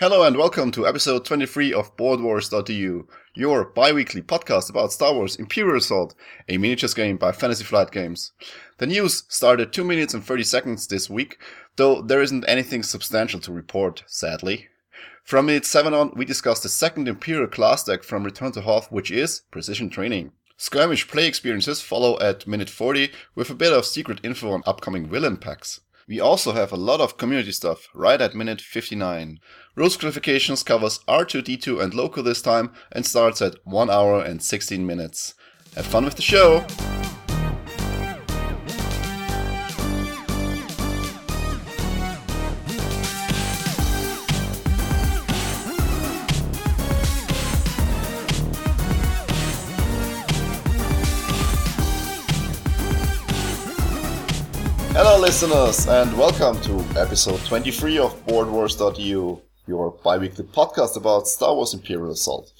Hello and welcome to episode 23 of BoardWars.eu, your bi-weekly podcast about Star Wars Imperial Assault, a miniatures game by Fantasy Flight Games. The news started 2 minutes and 30 seconds this week, though there isn't anything substantial to report, sadly. From minute 7 on, we discussed the second Imperial class deck from Return to Hoth, which is Precision Training. Skirmish play experiences follow at minute 40 with a bit of secret info on upcoming villain packs. We also have a lot of community stuff right at minute 59. Rules clarifications covers R2D2 and Loku this time and starts at 1 hour and 16 minutes. Have fun with the show! Listeners, and welcome to episode 23 of BoardWars.eu, your bi weekly podcast about Star Wars Imperial Assault.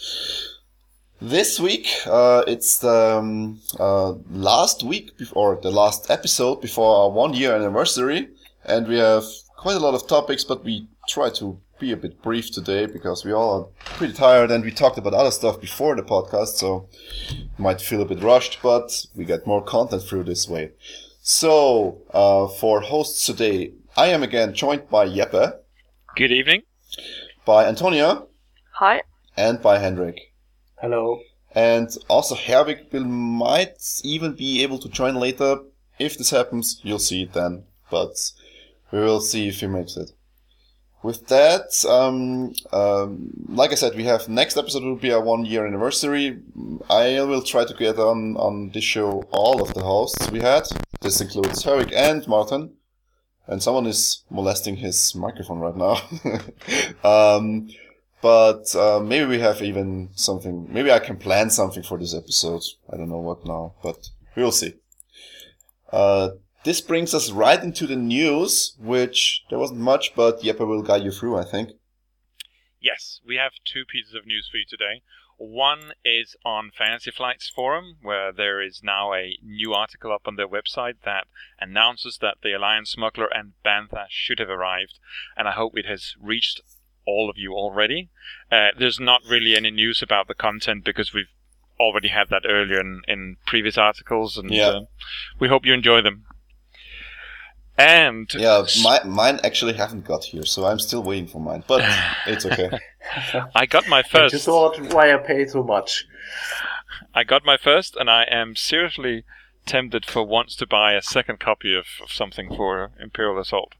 This week, uh, it's the um, uh, last week before the last episode before our one year anniversary, and we have quite a lot of topics, but we try to be a bit brief today because we all are pretty tired and we talked about other stuff before the podcast, so might feel a bit rushed, but we get more content through this way. So, uh, for hosts today, I am again joined by Jeppe, Good evening. by Antonia, Hi. and by Hendrik. Hello. And also Herwig will might even be able to join later. If this happens, you'll see it then. But we will see if he makes it. With that, um, um, like I said, we have next episode will be our one year anniversary. I will try to get on on this show all of the hosts we had. This includes Herwig and Martin. And someone is molesting his microphone right now. um, but uh, maybe we have even something. Maybe I can plan something for this episode. I don't know what now, but we will see. Uh, this brings us right into the news, which there wasn't much, but Jeppe will guide you through, I think. Yes, we have two pieces of news for you today. One is on Fantasy Flight's forum, where there is now a new article up on their website that announces that the Alliance Smuggler and Bantha should have arrived, and I hope it has reached all of you already. Uh, there's not really any news about the content because we've already had that earlier in, in previous articles, and Yeah. uh, we hope you enjoy them. And Yeah, my, mine actually haven't got here, so I'm still waiting for mine, but it's okay. I got my You first. thought why I pay so much? I got my first, and I am seriously tempted for once to buy a second copy of, of something for Imperial Assault.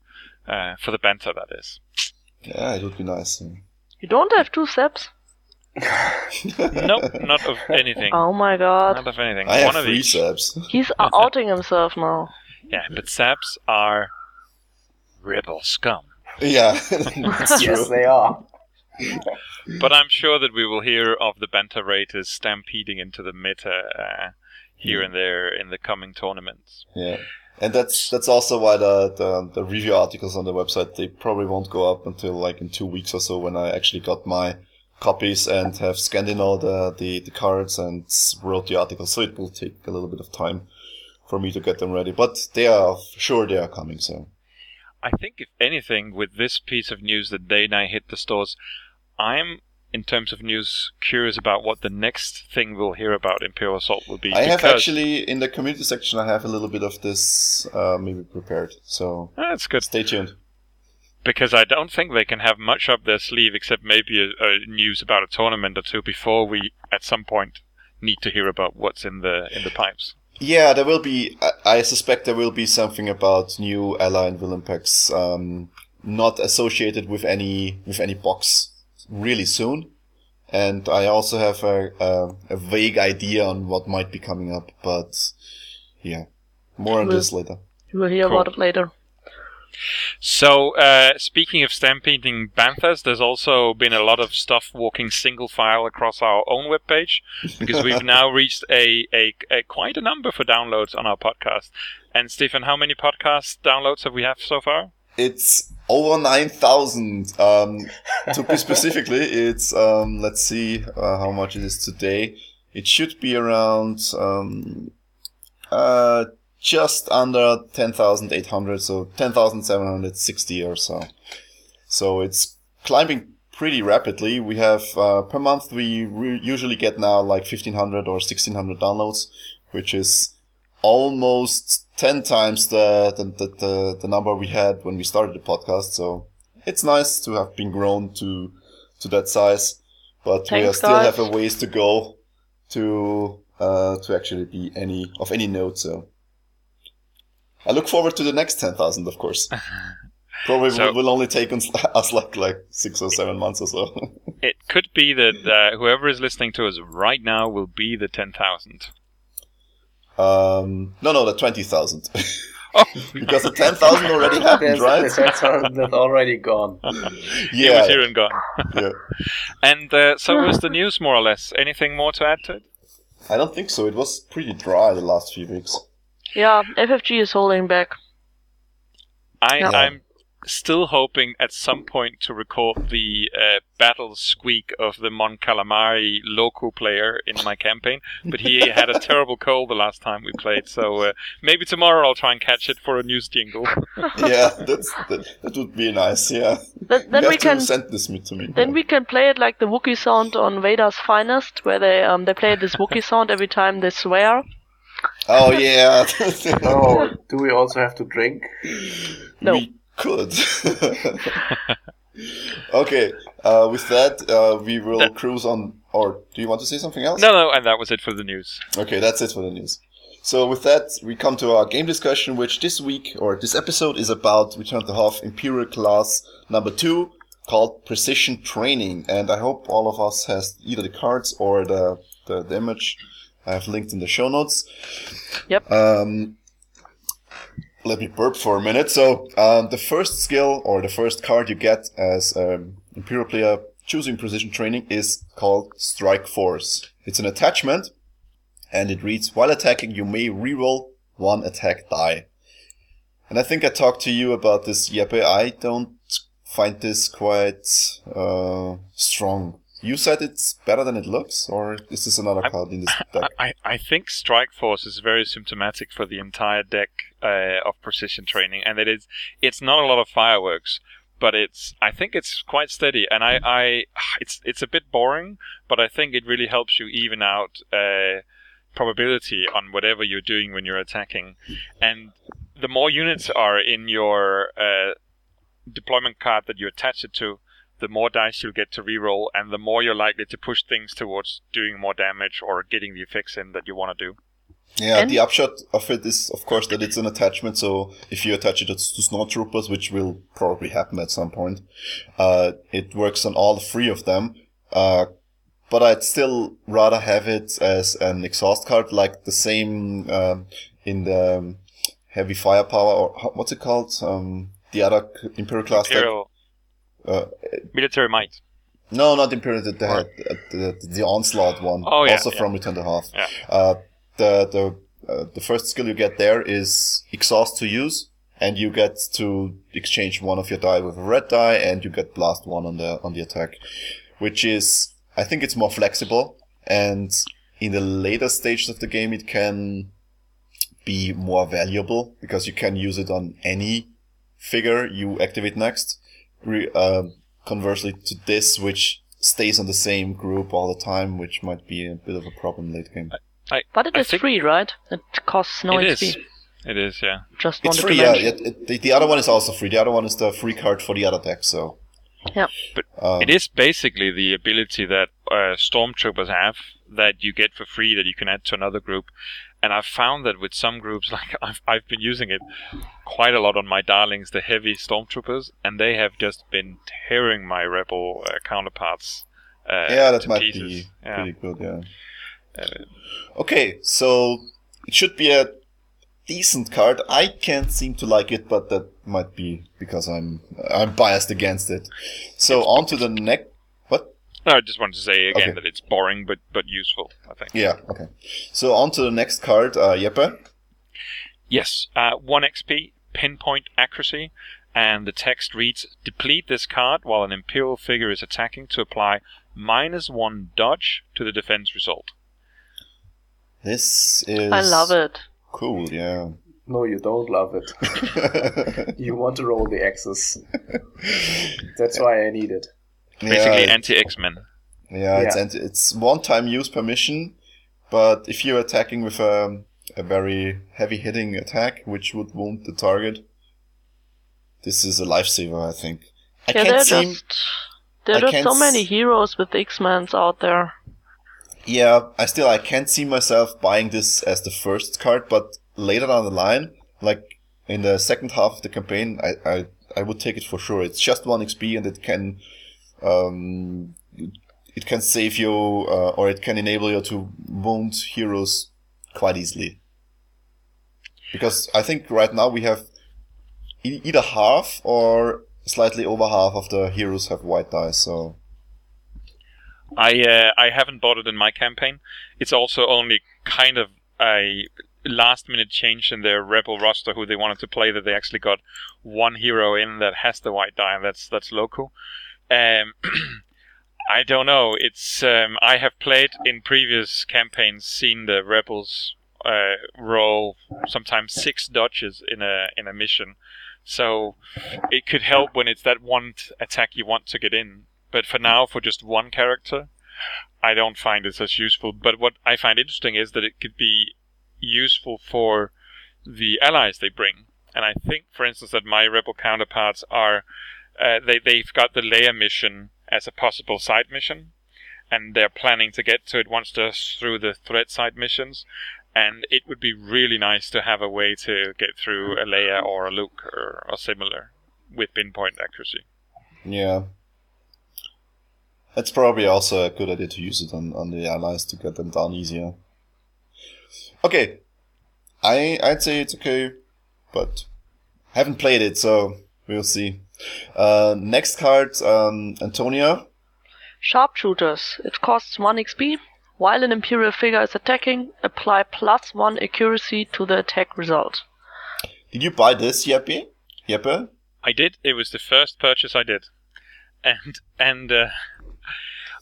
Uh, for the Bantha, that is. Yeah, it would be nice. You don't have two steps? nope, not of anything. Oh my god. Not of anything. I have One of three each. subs. He's outing himself now. Yeah, but Saps are rebel scum. Yeah, that's true. Yes, they are. But I'm sure that we will hear of the Bantha Raiders stampeding into the meta uh, here and there in the coming tournaments. Yeah, and that's that's also why the, the the review articles on the website they probably won't go up until like in two weeks or so when I actually got my copies and have scanned in all the the, the cards and wrote the article. So it will take a little bit of time for me to get them ready, but they are sure they are coming. So I think, if anything, with this piece of news that day and I hit the stores, I'm, in terms of news, curious about what the next thing we'll hear about Imperial Assault will be. I have actually in the community section I have a little bit of this uh, maybe prepared. So That's good, stay tuned. because I don't think they can have much up their sleeve except maybe a, a news about a tournament or two before we, at some point, need to hear about what's in the in the pipes. Yeah, there will be. I, I suspect there will be something about new ally and villain packs, um, not associated with any with any box really soon. And I also have a, a a vague idea on what might be coming up, but yeah, more on Well- this later. You will hear Cool. about it later. So, uh, speaking of stampeding Banthas, there's also been a lot of stuff walking single file across our own webpage because we've now reached a, a, a quite a number for downloads on our podcast. And Stephen, how many podcast downloads have we have so far? It's over nine thousand. Um, to be specifically, it's um, let's see uh, how much it is today. It should be around um, uh, just under 10,800, so 10,760 or so. So it's climbing pretty rapidly. We have uh, per month we re- usually get now like 1500 or 1600 downloads, which is almost 10 times the the, the, the, number we had when we started the podcast. So it's nice to have been grown to to that size, but we are still have a ways to go to uh, to actually be any of any note. So I look forward to the next 10,000, of course. Probably So- will, will only take us, us like like six or seven months or so. It could be that uh, whoever is listening to us right now will be the 10,000. um, no, no, the twenty thousand Oh, because the ten thousand already happened, There's, right? there's that's, that's already gone. it was here and gone. yeah. And uh, so was the news, more or less. Anything more to add to it? I don't think so. It was pretty dry the last few weeks. Yeah, FFG is holding back. I, Yeah. I'm still hoping at some point to record the uh, battle squeak of the Mon Calamari Loku player in my campaign, but he had a terrible cold the last time we played, so uh, maybe tomorrow I'll try and catch it for a news jingle. yeah, that's that, that would be nice. Yeah, Then, then we can send this to me. then we can play it like the Wookiee sound on Vader's Finest, where they um they play this Wookiee sound every time they swear. Oh yeah. Oh, do we also have to drink? No. We could. okay. Uh, with that, uh, we will That- cruise on. Or do you want to say something else? no, no, and that was it for the news. Okay, that's it for the news. So with that, we come to our game discussion, which this week or this episode is about Return to Hoth Imperial class number two, called Precision Training. And I hope all of us has either the cards or the the, the image. I have linked in the show notes. Yep. Um, let me burp for a minute. So um, the first skill or the first card you get as um, Imperial player choosing precision training is called Strike Force. It's an attachment, and it reads: While attacking, you may reroll one attack die. And I think I talked to you about this, Jeppe. I don't find this quite uh, strong. You said it's better than it looks, or is this another I- card in this deck? I, I think Strike Force is very symptomatic for the entire deck uh, of precision training, and it is it's not a lot of fireworks, but it's I think it's quite steady, and I, I it's it's a bit boring, but I think it really helps you even out uh, probability on whatever you're doing when you're attacking, and the more units are in your uh, deployment card that you attach it to, the more dice you'll get to reroll, and the more you're likely to push things towards doing more damage or getting the effects in that you want to do. Yeah, And- the upshot of it is, of course, that it's an attachment. So if you attach it to snowtroopers, which will probably happen at some point, uh, it works on all three of them. Uh, but I'd still rather have it as an exhaust card, like the same um, in the um, heavy firepower, or what's it called? Um, the other Imperial class deck. Imperial Uh, military might. no, not Imperial. The, the, the, the onslaught one. Oh, yeah, also yeah. from Return to Hoth. Yeah. Uh, the the uh, the first skill you get there is exhaust to use, and you get to exchange one of your die with a red die, and you get blast one on the on the attack, which is I think it's more flexible, and in the later stages of the game it can be more valuable because you can use it on any figure you activate next. Re- um conversely to this, which stays on the same group all the time, which might be a bit of a problem late game. I, But it I is free, right? It costs no it XP. is. It is, yeah. Just It's free, yeah. It, it, the, the other one is also free. The other one is the free card for the other deck. So, Yeah. But um, It is basically the ability that uh, stormtroopers have that you get for free that you can add to another group. And I've found that with some groups, like I've, I've been using it quite a lot on my darlings, the heavy stormtroopers, and they have just been tearing my rebel uh, counterparts. Uh, yeah, that might pieces. be Yeah. pretty good. Yeah. Uh, Okay, so it should be a decent card. I can't seem to like it, but that might be because I'm I'm biased against it. So on to the next. What? no, I just wanted to say again Okay. that it's boring but but useful. I think. Yeah. Okay. So on to the next card. Uh, Jeppe. Yes, uh, 1 XP, pinpoint accuracy, and the text reads Deplete this card while an Imperial figure is attacking to apply minus 1 dodge to the defense result. This is. I love it. Cool. Yeah. No, you don't love it. You want to roll the X's. That's why I need it. Basically, yeah, anti X Men. yeah, it's anti- it's one time use permission, but if you're attacking with a a very heavy hitting attack, which would wound the target, this is a lifesaver, I think. I yeah, there can't are seem. just there I are so many heroes with X-Mens out there. Yeah, I still I can't see myself buying this as the first card, but later down the line, like in the second half of the campaign, I I, I would take it for sure. It's just one XP and it can um it can save you uh, or it can enable you to wound heroes quite easily. Because I think right now we have e- either half or slightly over half of the heroes have white dice, so I uh, I haven't bought it in my campaign. It's also only kind of a last minute change in their rebel roster who they wanted to play that they actually got one hero in that has the white die and that's that's Loku. Um, I don't know. It's um, I have played in previous campaigns, seen the rebels uh, roll sometimes six dodges in a in a mission, so it could help when it's that one t- attack you want to get in. But for now, for just one character, I don't find it as useful. But what I find interesting is that it could be useful for the allies they bring. And I think, for instance, that my rebel counterparts are uh, they they've got the Leia mission as a possible side mission, and they're planning to get to it once they're through the threat side missions. And it would be really nice to have a way to get through a Leia or a Luke or, or similar with pinpoint accuracy. Yeah. It's probably also a good idea to use it on, on the allies to get them down easier. Okay. I I'd say it's okay, but haven't played it, so we'll see. Uh, next card, um, Antonia. Sharpshooters. It costs 1 XP. While an Imperial figure is attacking, apply plus 1 accuracy to the attack result. Did you buy this, Jeppe? Jeppe? I did. It was the first purchase I did, and and uh,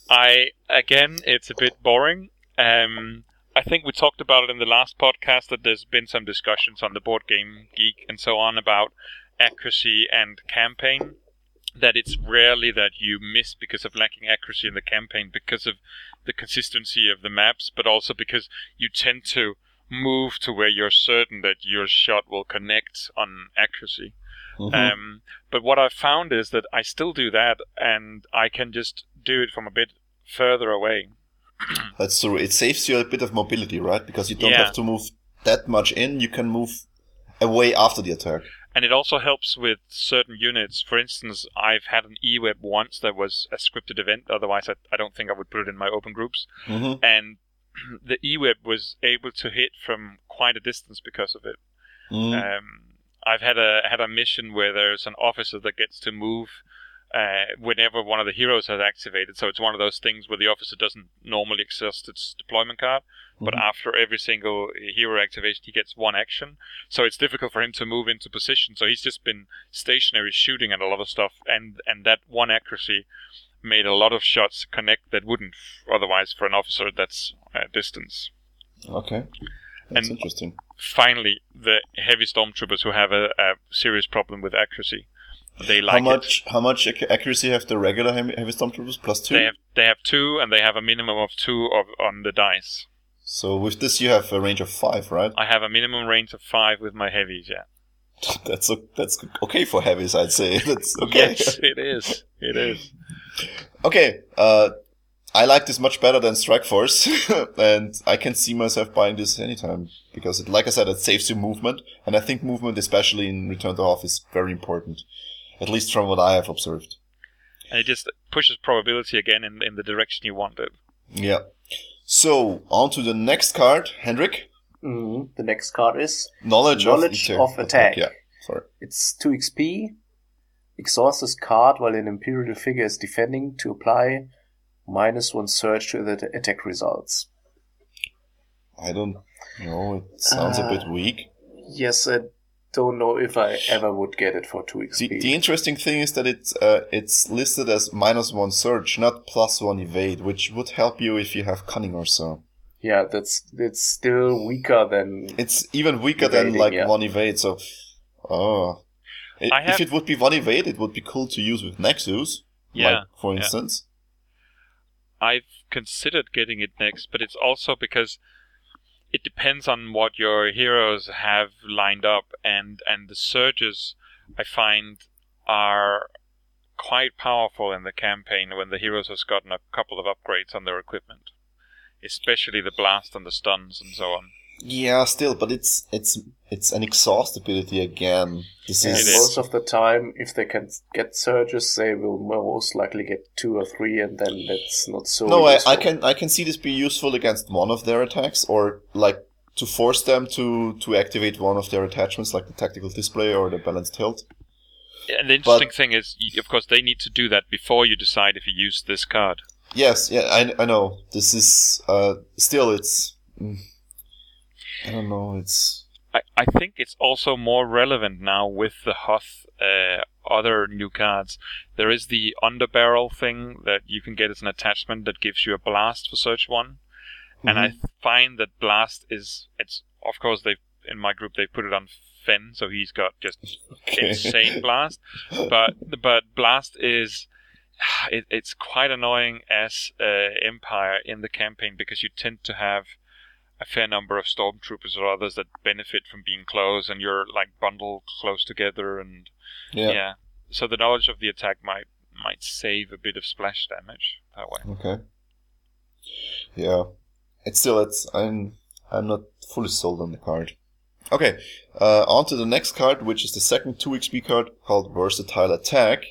I again, it's a bit boring. Um, I think we talked about it in the last podcast that there's been some discussions on the board game geek and so on about accuracy and campaign. That it's rarely that you miss because of lacking accuracy in the campaign because of the consistency of the maps, but also because you tend to move to where you're certain that your shot will connect on accuracy. Mhm. Um, but what I've found is that I still do that, and I can just do it from a bit further away. That's true. It saves you a bit of mobility, right? Because you don't Yeah. have to move that much in. You can move away after the attack. And it also helps with certain units. For instance, I've had an E-web once that was a scripted event. Otherwise, I, I don't think I would put it in my open groups. Mm-hmm. And the E-web was able to hit from quite a distance because of it. Mm-hmm. Um, I've had a had a mission where there's an officer that gets to move uh, whenever one of the heroes has activated. So it's one of those things where the officer doesn't normally exhaust its deployment card, but Mhm. after every single hero activation, he gets one action. So it's difficult for him to move into position. So he's just been stationary shooting at a lot of stuff, and and that one accuracy made a lot of shots connect that wouldn't otherwise for an officer that's uh, distance Okay. That's And- interesting. finally the heavy stormtroopers who have a, a serious problem with accuracy. They like how it. much how much accuracy have the regular heavy, stormtroopers? Plus two. They have they have two, and they have a minimum of two of, on the dice. So with this you have a range of five, right? I have a minimum range of five with my heavies. Yeah. That's o- that's okay for heavies, I'd say. That's okay. Yes, it is. It is. okay. Uh, I like this much better than Strike Force, and I can see myself buying this anytime because, it, like I said, it saves you movement, and I think movement, especially in Return to Hoth, is very important. At least from what I have observed. And it just pushes probability again in in the direction you want it. Yeah. So on to the next card, Hendrik. Mhm. The next card is Knowledge, Knowledge of, of attack. Yeah. Sorry. it's 2 XP. Exhaust this card while an Imperial figure is defending to apply minus one surge to the attack results. I don't know. It sounds a Uh, bit weak. Yes, I don't know if I ever would get it for 2 The, XP. the interesting thing is that it's uh, it's listed as minus one surge, not plus one evade, which would help you if you have cunning or so. yeah, that's it's still weaker than It's even weaker than like yeah. one evade. So, oh, I- I have- if it would be one evade, it would be cool to use with Nexus. Yeah, like, for yeah. instance. I've considered getting it next, but it's also because it depends on what your heroes have lined up, and and the surges I find are quite powerful in the campaign when the heroes has gotten a couple of upgrades on their equipment, especially the blast and the stuns and so on. Yeah, still, but it's it's it's an exhaust ability again. This And It is, is. most of the time, if they can get surges, they will most likely get two or three, and then that's not so. no. I. I can I can see this be useful against one of their attacks, or like to force them to to activate one of their attachments, like the tactical display or the balanced hilt. And the interesting thing is, of course, they need to do that before you decide if you use this card. Yes, yeah, I, I know. This is uh still it's mm, I don't know. It's I, I think it's also more relevant now with the Hoth uh, other new cards. There is the underbarrel thing that you can get as an attachment that gives you a blast for Surge One, and I find that blast is it's of course they in my group they put it on Fenn, so he's got just okay. insane blast. But but blast is it, it's quite annoying as uh, Empire in the campaign because you tend to have a fair number of stormtroopers or others that benefit from being close, and you're like bundled close together, and yeah. yeah. So the knowledge of the attack might might save a bit of splash damage that way. Okay. Yeah, it's still it's I'm I'm not fully sold on the card. Okay, uh, on to the next card, which is the second two XP card called Versatile Attack.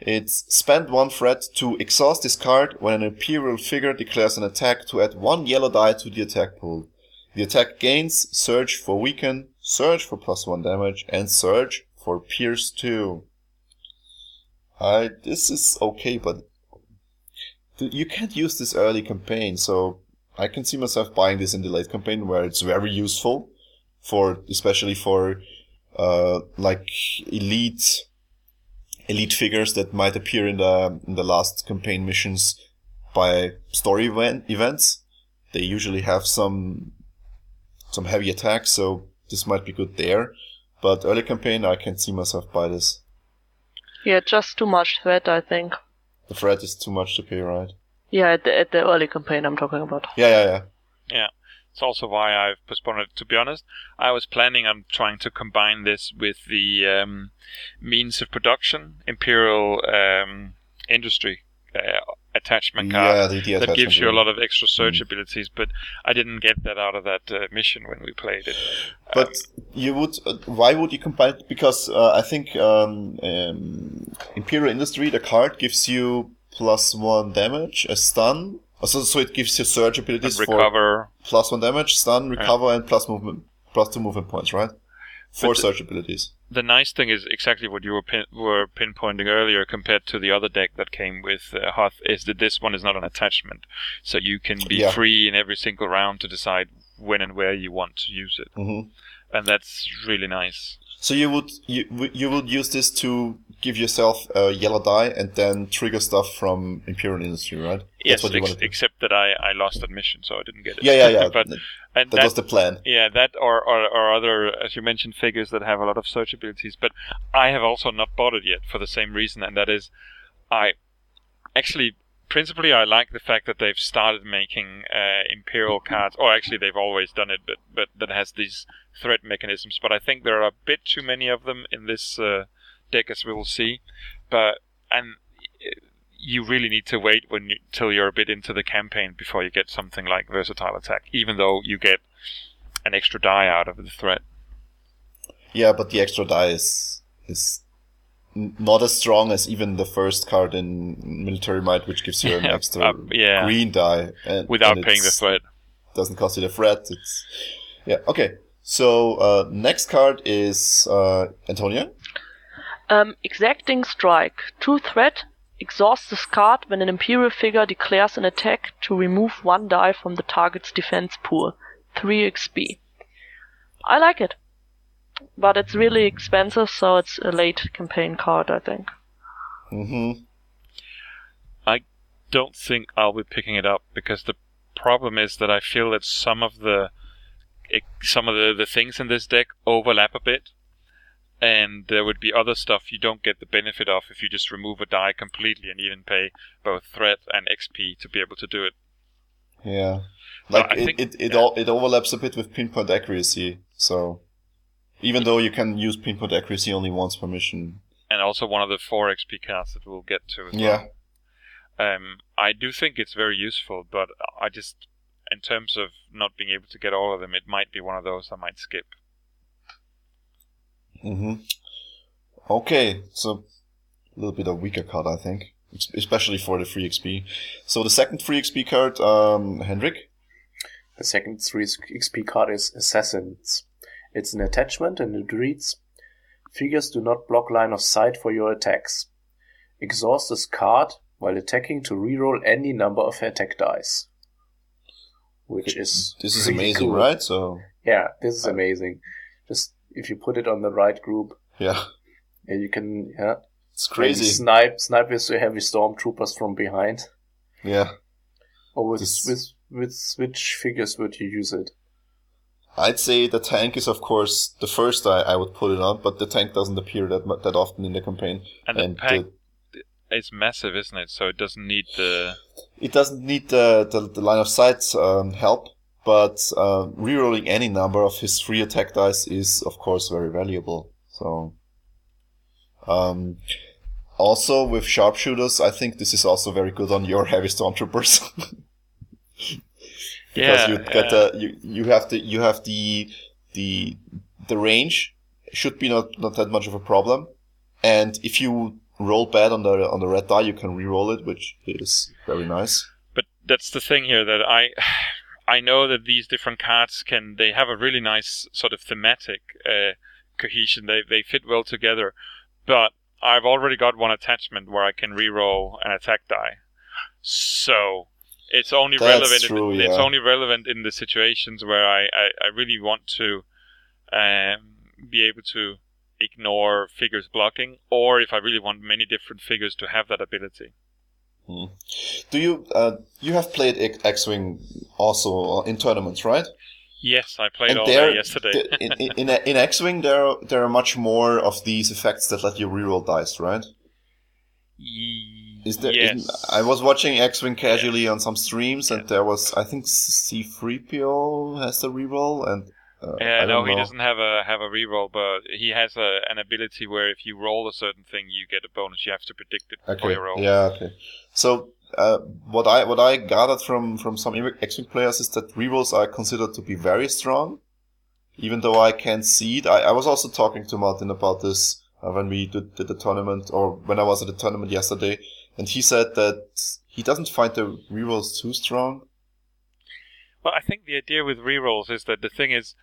It's spend one threat to exhaust this card when an Imperial figure declares an attack to add one yellow die to the attack pool. The attack gains Surge for Weaken, Surge for plus one damage, and Surge for Pierce 2. I, this is okay, but you can't use this early campaign, so I can see myself buying this in the late campaign where it's very useful for, especially for, uh, like elite, elite figures that might appear in the, in the last campaign missions by story event, events. They usually have some, some heavy attacks, so this might be good there. But early campaign, I can see myself buy this. Yeah, just too much threat, I think. The threat is too much to pay, right? Yeah, at the, at the early campaign I'm talking about. Yeah, yeah, yeah. Yeah. It's also why I've postponed it. To be honest, I was planning on trying to combine this with the um, means of production, Imperial um, Industry uh, attachment card. Yeah, the, the that gives you a lot of extra surge Mm. abilities, but I didn't get that out of that uh, mission when we played it. But you would, uh, why would you combine it? Because uh, I think um, um, Imperial Industry, the card gives you plus one damage, a stun. Uh, So, it gives you surge And abilities for recover. plus one damage, stun, recover, and plus movement, plus two movement points, right? Four But surge abilities. The nice thing is exactly what you were pin- were pinpointing earlier compared to the other deck that came with uh, Hoth is that this one is not an attachment, so you can be Yeah. free in every single round to decide when and where you want to use it, hmm and that's really nice. So you would you you would use this to give yourself a yellow die and then trigger stuff from Imperial Industry, right? Yes, ex- except that I, I lost admission, so I didn't get it. Yeah, yeah, yeah. but that and that that, was the plan. Yeah, that or, or, or other, as you mentioned, figures that have a lot of surge abilities. But I have also not bought it yet for the same reason, and that is, I actually, principally, I like the fact that they've started making uh, Imperial cards, or actually, they've always done it, but but that has these threat mechanisms. But I think there are a bit too many of them in this uh, deck, as we will see. But and uh, you really need to wait when you, till you're a bit into the campaign before you get something like versatile attack, even though you get an extra die out of the threat. Yeah, but the extra die is is not as strong as even the first card in Military Might, which gives you an extra uh, yeah. green die and, Without and paying the threat. Doesn't cost you the threat. It's yeah okay. So uh, next card is uh, Antonia. Um, exacting strike. Two threat. Exhaust this card when an Imperial figure declares an attack to remove one die from the target's defense pool. 3 XP. I like it. But it's really expensive, so it's a late campaign card, I think. Mm-hmm. I don't think I'll be picking it up because the problem is that I feel that some of the it, some of the, the things in this deck overlap a bit, and there would be other stuff you don't get the benefit of if you just remove a die completely and even pay both threat and XP to be able to do it. Yeah. Like it, think- it, it, yeah. all, it overlaps a bit with pinpoint accuracy. So even though you can use pinpoint accuracy only once per mission. And also one of the four XP cards that we'll get to as Yeah. well. Um, I do think it's very useful, but I just, in terms of not being able to get all of them, it might be one of those I might skip. Hmm Okay, so a little bit of weaker card, I think, especially for the free XP. So the second free XP card, um, Hendrik. The second 3 XP card is Assassins. It's an attachment and it reads Figures do not block line of sight for your attacks. Exhaust this card while attacking to reroll any number of attack dice. Which is This is amazing, cool. right? So Yeah, this is amazing. Just if you put it on the right group, yeah, yeah, you can yeah it's crazy. snipe snipe with the heavy stormtroopers from behind. Yeah, Or with This- with with which figures would you use it? I'd say the tank is of course the first I, I would put it on, but the tank doesn't appear that that often in the campaign. And the And pack the- is massive, isn't it? So it doesn't need the. It doesn't need the, the, the line of sight um, help, but uh, rerolling any number of his free attack dice is, of course, very valuable. So, um, also with sharpshooters, I think this is also very good on your heavy stormtroopers because Yeah, you get yeah. the you, you have the you have the the the range should be not not that much of a problem, and if you roll bad on the on the red die, you can re-roll it, which is very nice. But that's the thing here that I I know that these different cards can they have a really nice sort of thematic uh, cohesion. They they fit well together, but I've already got one attachment where I can re-roll an attack die, so it's only That's relevant. true, in, It's yeah. only relevant in the situations where I I, I really want to um, be able to ignore figures blocking, or if I really want many different figures to have that ability. Do you uh, you have played X-wing also in tournaments, right? Yes, I played all there, day yesterday. the- in, in, in X-wing, there are, there are much more of these effects that let you reroll dice, right? Is there? yes. I was watching X-wing casually on some streams, and there was I think C-3PO has the reroll, and uh, Yeah, no, don't he know. doesn't have a have a reroll, but he has a, an ability where if you roll a certain thing, you get a bonus. You have to predict it for Okay. your roll. Yeah. Okay. So uh, what I what I gathered from from some X-wing players is that rerolls are considered to be very strong, even though I can't see it. I, I was also talking to Martin about this uh, when we did, did the tournament, or when I was at the tournament yesterday, and he said that he doesn't find the rerolls too strong. Well, I think the idea with rerolls is that the thing is,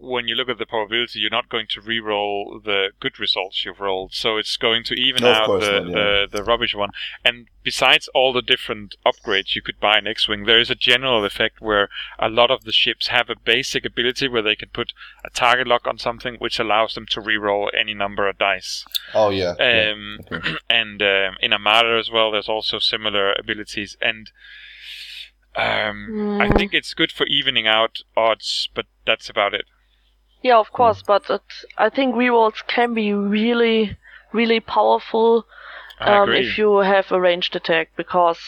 when you look at the probability, you're not going to re-roll the good results you've rolled, so it's going to even No, out the, not, yeah. the the rubbish one. And besides all the different upgrades you could buy in X-wing, there is a general effect where a lot of the ships have a basic ability where they can put a target lock on something, which allows them to re-roll any number of dice. Oh yeah. yeah. Um, okay. and um, in Armada as well, there's also similar abilities. And um, I Mm. think it's good for evening out odds, but that's about it. Yeah, of course, but it, I think rewards can be really, really powerful um, if you have a ranged attack because,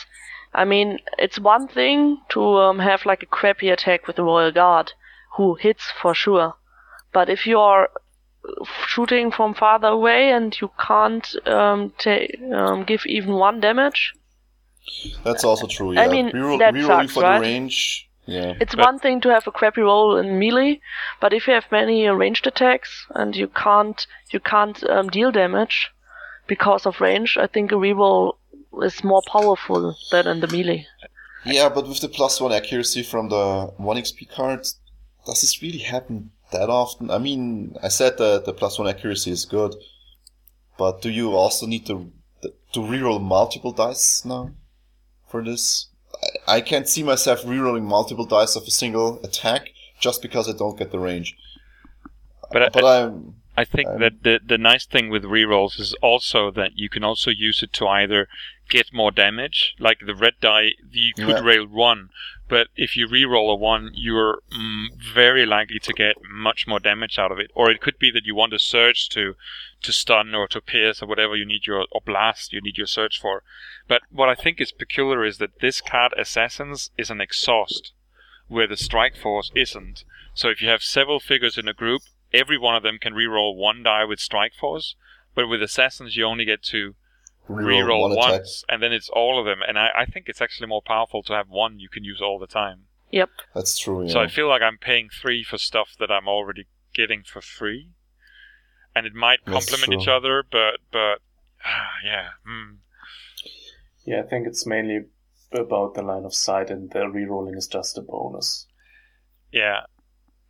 I mean, it's one thing to um, have like a crappy attack with the Royal Guard who hits for sure, but if you are shooting from farther away and you can't um, ta- um, give even one damage, That's also true. Yeah. I mean, Reroll, that rerolling sucks, for right? the range. Yeah. It's one thing to have a crappy roll in melee, but if you have many ranged attacks and you can't you can't um, deal damage because of range, I think a reroll is more powerful than in the melee. Yeah, but with the plus one accuracy from the one XP card, does this really happen that often? I mean, I said that the plus one accuracy is good, but do you also need to to reroll multiple dice now for this? I, can't see myself rerolling multiple dice of a single attack just because I don't get the range. But I- but I'm I think Um, that the the nice thing with rerolls is also that you can also use it to either get more damage, like the red die, you could Yeah. rail one, but if you re-roll a one, you're mm, very likely to get much more damage out of it. Or it could be that you want a surge to to stun or to pierce or whatever you need your or blast you need your surge for. But what I think is peculiar is that this card Assassins is an exhaust, where the Strike Force isn't. So if you have several figures in a group, every one of them can re-roll one die with Strike Force. But with Assassins, you only get to re-roll one attack. once, and then it's all of them. And I, I think it's actually more powerful to have one you can use all the time. Yep. That's true. Yeah. So I feel like I'm paying three for stuff that I'm already getting for free, and it might complement each other. But but yeah, mm, Yeah, I think it's mainly about the line of sight, and the rerolling is just a bonus. yeah.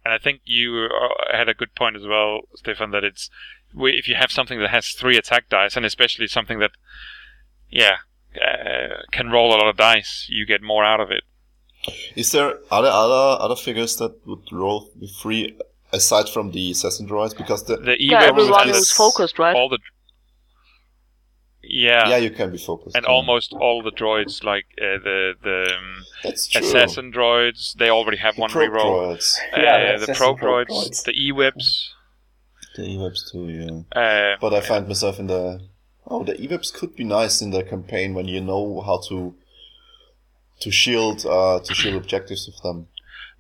And I think you uh, had a good point as well, Stefan. That it's if you have something that has three attack dice, and especially something that, yeah, uh, can roll a lot of dice, you get more out of it. Is there other other other figures that would roll with free aside from the assassin droids? Because the The Yeah, E-Webs everyone and is focused, right? all the yeah, yeah, you can be focused. and yeah. almost all the droids, like uh, the the um, assassin droids, they already have The one probe reroll. droids, Uh, Yeah, the the assassin probe probe droids, droids. the E-Webs. the eWebs too. Yeah, Uh, but I find myself in the oh the eWebs could be nice in the campaign when you know how to to shield uh to shield objectives with them.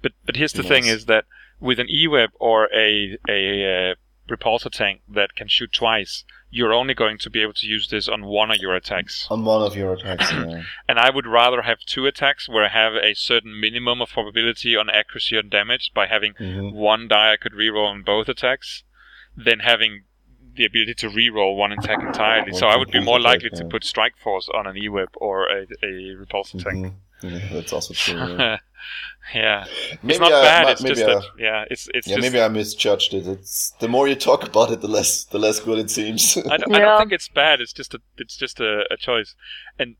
But but here's the Nice. thing: is that with an E-web or a a uh, repulsor tank that can shoot twice, you're only going to be able to use this on one of your attacks. On one of your attacks, yeah. And I would rather have two attacks where I have a certain minimum of probability on accuracy and damage by having Mhm. one die I could reroll on both attacks, than having the ability to reroll one attack entirely. So I would be more likely to put Strike Force on an E-web or a, a repulsor tank. Mhm. Yeah, that's also true. Yeah. yeah, Maybe it's not I- bad. ma- It's maybe just I- that yeah, it's it's yeah, just maybe I misjudged it. It's the more you talk about it, the less the less good it seems. I, don't- I don't think it's bad. It's just a it's just a, a choice. And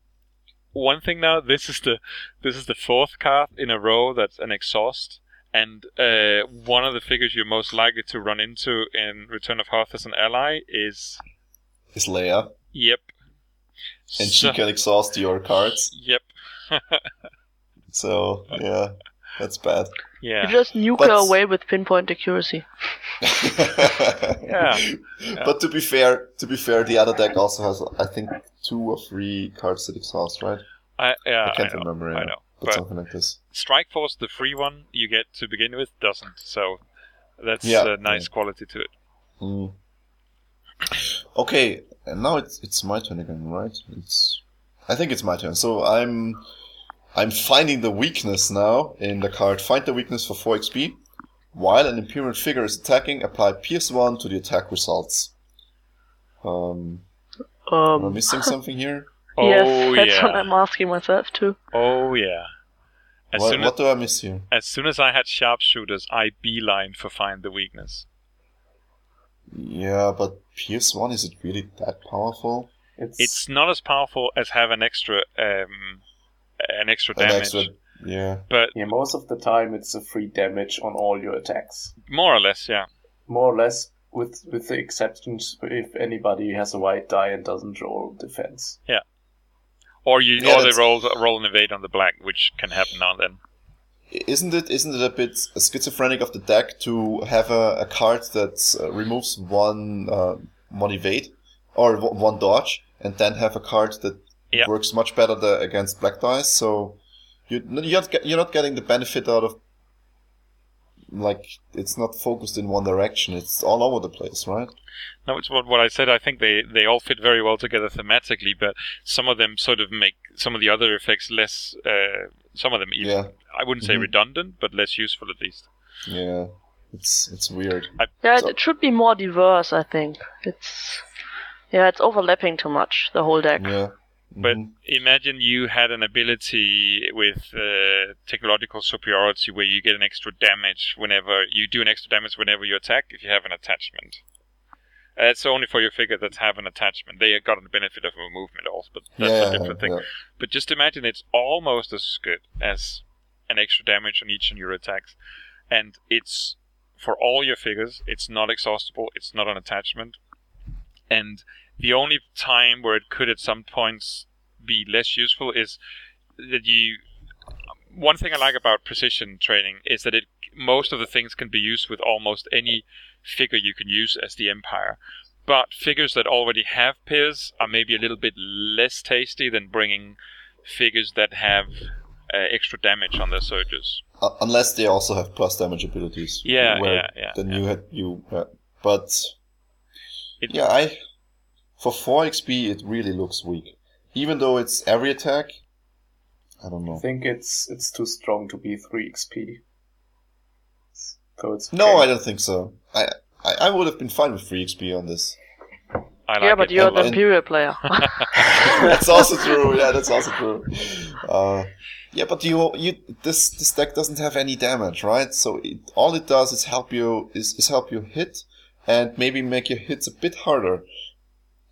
one thing now, this is the this is the fourth card in a row that's an exhaust. And uh, one of the figures you're most likely to run into in Return of Hoth as an ally is Is Leia, yep. and So- she can exhaust your cards. Yep. So yeah, that's bad. Yeah. You just nuke her But- away with pinpoint accuracy. Yeah. But to be fair, to be fair, the other deck also has, I think, two or three cards that exhaust, right? I, yeah, I can't know, remember. I know. But, But something like this. Strike Force, the free one you get to begin with, doesn't. So that's Yeah, a nice yeah. quality to it. Mm. Okay, and now it's it's my turn again, right? It's I think it's my turn. So I'm I'm finding the weakness now in the card. Find the weakness for 4 XP. While an Imperial figure is attacking, apply Pierce 1 to the attack results. Um, am I Um, missing something here? Oh yes, that's yeah. what I'm asking myself too. Oh yeah. As What, soon as what do I miss here? As soon as I had sharpshooters, I beeline for find the weakness. Yeah, but Pierce 1, is it really that powerful? It's, It's not as powerful as have an extra um, an extra An damage, extra, yeah. but yeah, most of the time it's a free damage on all your attacks. more or less, yeah. More or less, with with the exceptions if anybody has a white die and doesn't roll defense. Yeah. Or you, Yeah, or they roll roll an evade on the black, which can happen now and then. Isn't it isn't it a bit schizophrenic of the deck to have a, a card that uh, removes one uh, one evade or w- one dodge, and then have a card that Yeah. works much better the, against black dice? So you you're not, you're not getting the benefit out of like it's not focused in one direction. It's all over the place, right? No, it's what, what I said. I think they, they all fit very well together thematically, but some of them sort of make some of the other effects less. Uh, some of them, even, Yeah, I wouldn't say Mhm. redundant, but less useful at least. yeah. It's it's weird. Yeah, So- it, it should be more diverse. I think it's yeah, it's overlapping too much the whole deck. Yeah. But Mhm. imagine you had an ability with uh, technological superiority where you get an extra damage whenever you do an extra damage whenever you attack if you have an attachment. Uh, That's only for your figure that have an attachment. They got the benefit of a movement also, but that's yeah, a different thing. yeah. But just imagine it's almost as good as an extra damage on each of your attacks. And it's for all your figures, it's not exhaustible, it's not an attachment. And the only time where it could at some points be less useful is that you one thing I like about precision training is that it most of the things can be used with almost any figure you can use as the Empire. But figures that already have Pierce are maybe a little bit less tasty than bringing figures that have uh, extra damage on their soldiers. Uh, unless they also have plus damage abilities. Yeah, where yeah, yeah, Then yeah. you had you, uh, but It- yeah, I for four XP it really looks weak. Even though it's every attack, I don't know. I think it's it's too strong to be three XP. So it's No, I don't think so. I, I I would have been fine with three XP on this. I like yeah, but it. you're the And- Imperial player. that's also true. Yeah, that's also true. Uh, yeah, but you you this this deck doesn't have any damage, right? So it, all it does is help you is, is help you hit and maybe make your hits a bit harder.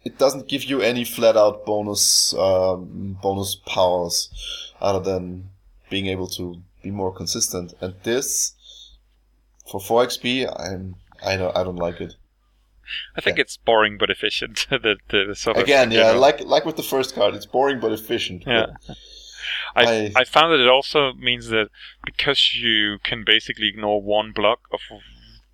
It doesn't give you any flat out bonus um, bonus powers other than being able to be more consistent. And this for four XP, I'm I don't I don't like it. I think it's boring but efficient. the, the, the sort Again, in yeah, general. like like with the first card, it's boring but efficient. Yeah. but- I, I- I found that it also means that because you can basically ignore one block of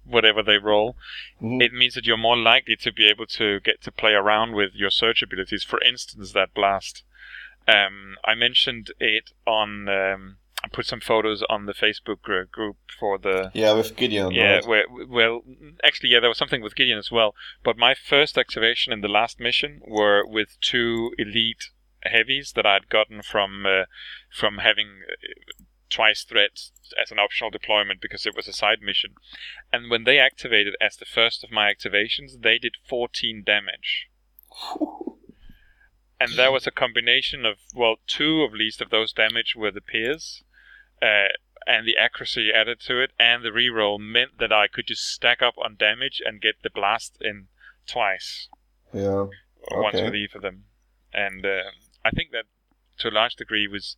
whatever they roll, Mhm. it means that you're more likely to be able to get to play around with your surge abilities. For instance, that blast. Um, I mentioned it on. Um, I put some photos on the Facebook group for the Yeah, with Gideon. yeah, right? where, well, actually, yeah, there was something with Gideon as well. But my first activation in the last mission were with two elite heavies that I'd gotten from uh, from having uh, twice threats as an optional deployment because it was a side mission. And when they activated as the first of my activations, they did 14 damage. And there was a combination of well, two of least of those damage were the Pierce, uh, and the accuracy added to it, and the reroll meant that I could just stack up on damage and get the blast in twice, Yeah. or once with either of them. And uh, I think that to a large degree was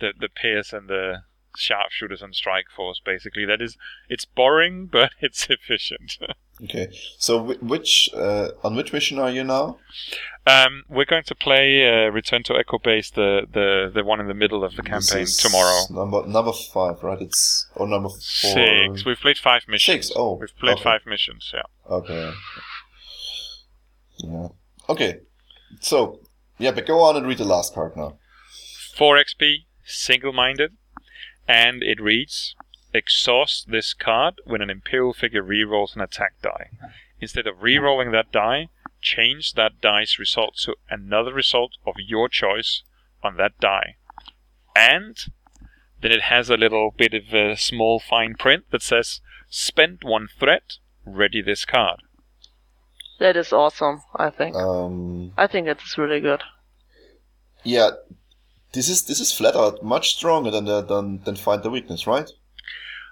the the Pierce and the sharpshooters and strike force. Basically, that is, it's boring but it's efficient. Okay. So whi- which uh, on which mission are you now? um, we're going to play uh, Return to Echo Base, the, the the one in the middle of the campaign tomorrow. Number number five, right? It's or number four. Six. We've played five missions. Six, oh, we've played okay. five missions. Yeah. Okay. Yeah. Okay. So yeah, but go on and read the last card now. 4 XP, single minded, and it reads Exhaust this card when an Imperial figure rerolls an attack die. Instead of rerolling that die, change that dice result to another result of your choice on that die. And then it has a little bit of a small fine print that says Spend one threat, ready this card. that is awesome, I think. Um. I think it's really good. Yeah. This is this is flat out much stronger than the, than than find the weakness, right?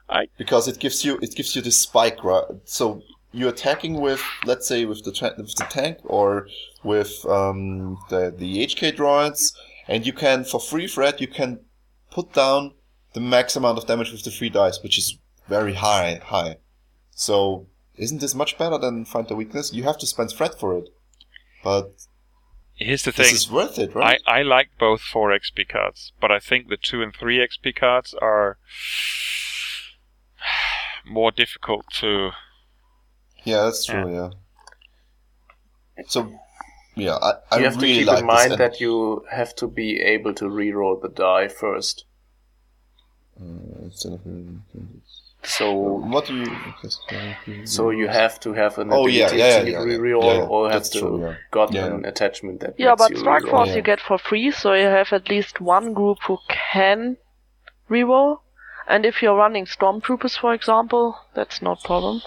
I- because it gives you it gives you this spike, right? So you're attacking with let's say with the tra- with the tank or with um, the the HK droids, and you can for free threat you can put down the max amount of damage with the free dice, which is very high high. So isn't this much better than find the weakness? You have to spend threat for it, but Here's the thing. this thing. is worth it, right? I, I like both 4 XP cards, but I think the 2 and 3 XP cards are more difficult to. Yeah, that's true. Yeah. So, yeah, I, I you have really to keep like in mind that you have to be able to reroll the die first. Uh, instead of- So what do you? so you have to have an Oh, ability yeah, yeah, to yeah, yeah. reroll Yeah, or have that's to true, yeah. got Yeah. an attachment that Yeah, but you Strike. Force yeah. you get for free, so you have at least one group who can reroll. And if you're running Stormtroopers, for example, that's no problem.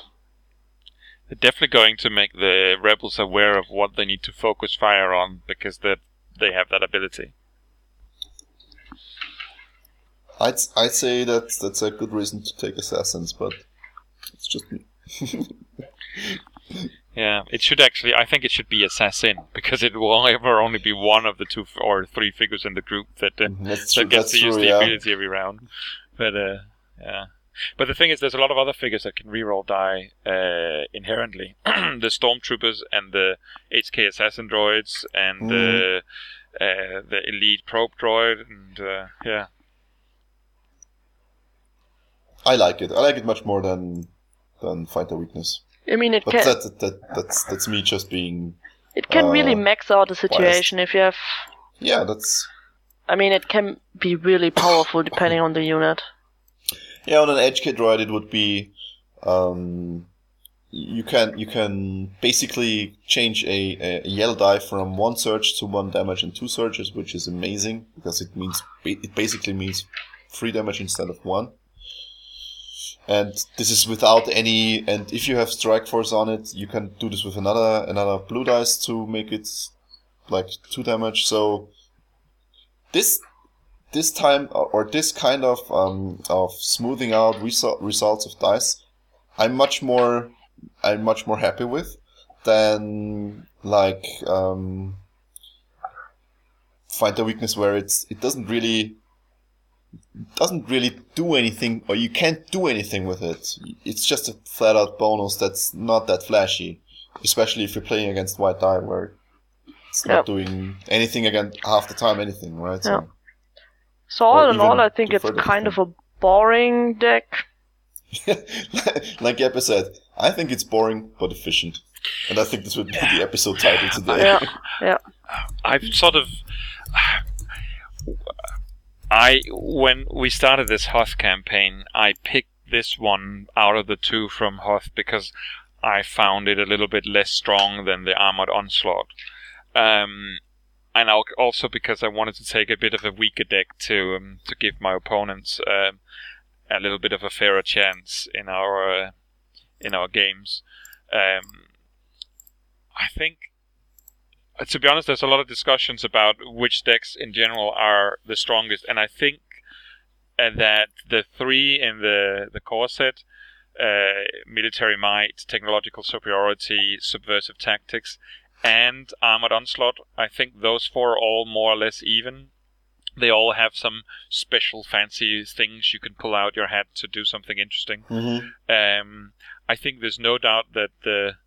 They're definitely going to make the rebels aware of what they need to focus fire on because that they have that ability. I'd I'd say that that's a good reason to take assassins, but it's just me. Yeah, it should actually. I think it should be assassin because it will ever only be one of the two f- or three figures in the group that uh, true. that gets to use true. the Yeah. ability every round. But uh, yeah. But the thing is, there's a lot of other figures that can reroll die uh, inherently. the stormtroopers and the HK assassin droids and the uh, the elite probe droid and uh, yeah. I like it. I like it much more than than Find the Weakness. I mean, it But can that, that, that that's that's me just being it can really uh, max out a situation if you have. yeah. That's I mean, it can be really powerful depending on the unit. yeah. On an HK droid, it would be um, you can you can basically change a, a yellow die from one surge to one damage and two surges, which is amazing because it means it basically means three damage instead of one. And this is without any. And if you have strike force on it, you can do this with another another blue dice to make it like two damage. So this this time or this kind of um, of smoothing out result, results of dice, I'm much more I'm much more happy with than like um, find the weakness where it's it doesn't really doesn't really do anything or you can't do anything with it. It's just a flat out bonus that's not that flashy, especially if you're playing against white die where it's not Yep. doing anything again half the time anything, right? So- So all in all, I think it's kind of a boring deck. like Jeppe said, I think it's boring but efficient. And I think this would be the episode title today. Yeah, yeah. I've sort of. I when we started this Hoth campaign, I picked this one out of the two from Hoth because I found it a little bit less strong than the Armored Onslaught, um, and al- also because I wanted to take a bit of a weaker deck to um, to give my opponents um, a little bit of a fairer chance in our uh, in our games. Um, I think uh, to be honest, there's a lot of discussions about which decks in general are the strongest, and I think uh, that the three in the the core set, uh, military might, technological superiority, subversive tactics, and armored onslaught, I think those four are all more or less even. They all have some special fancy things you can pull out your hat to do something interesting. Mhm. Um, I think there's no doubt that the,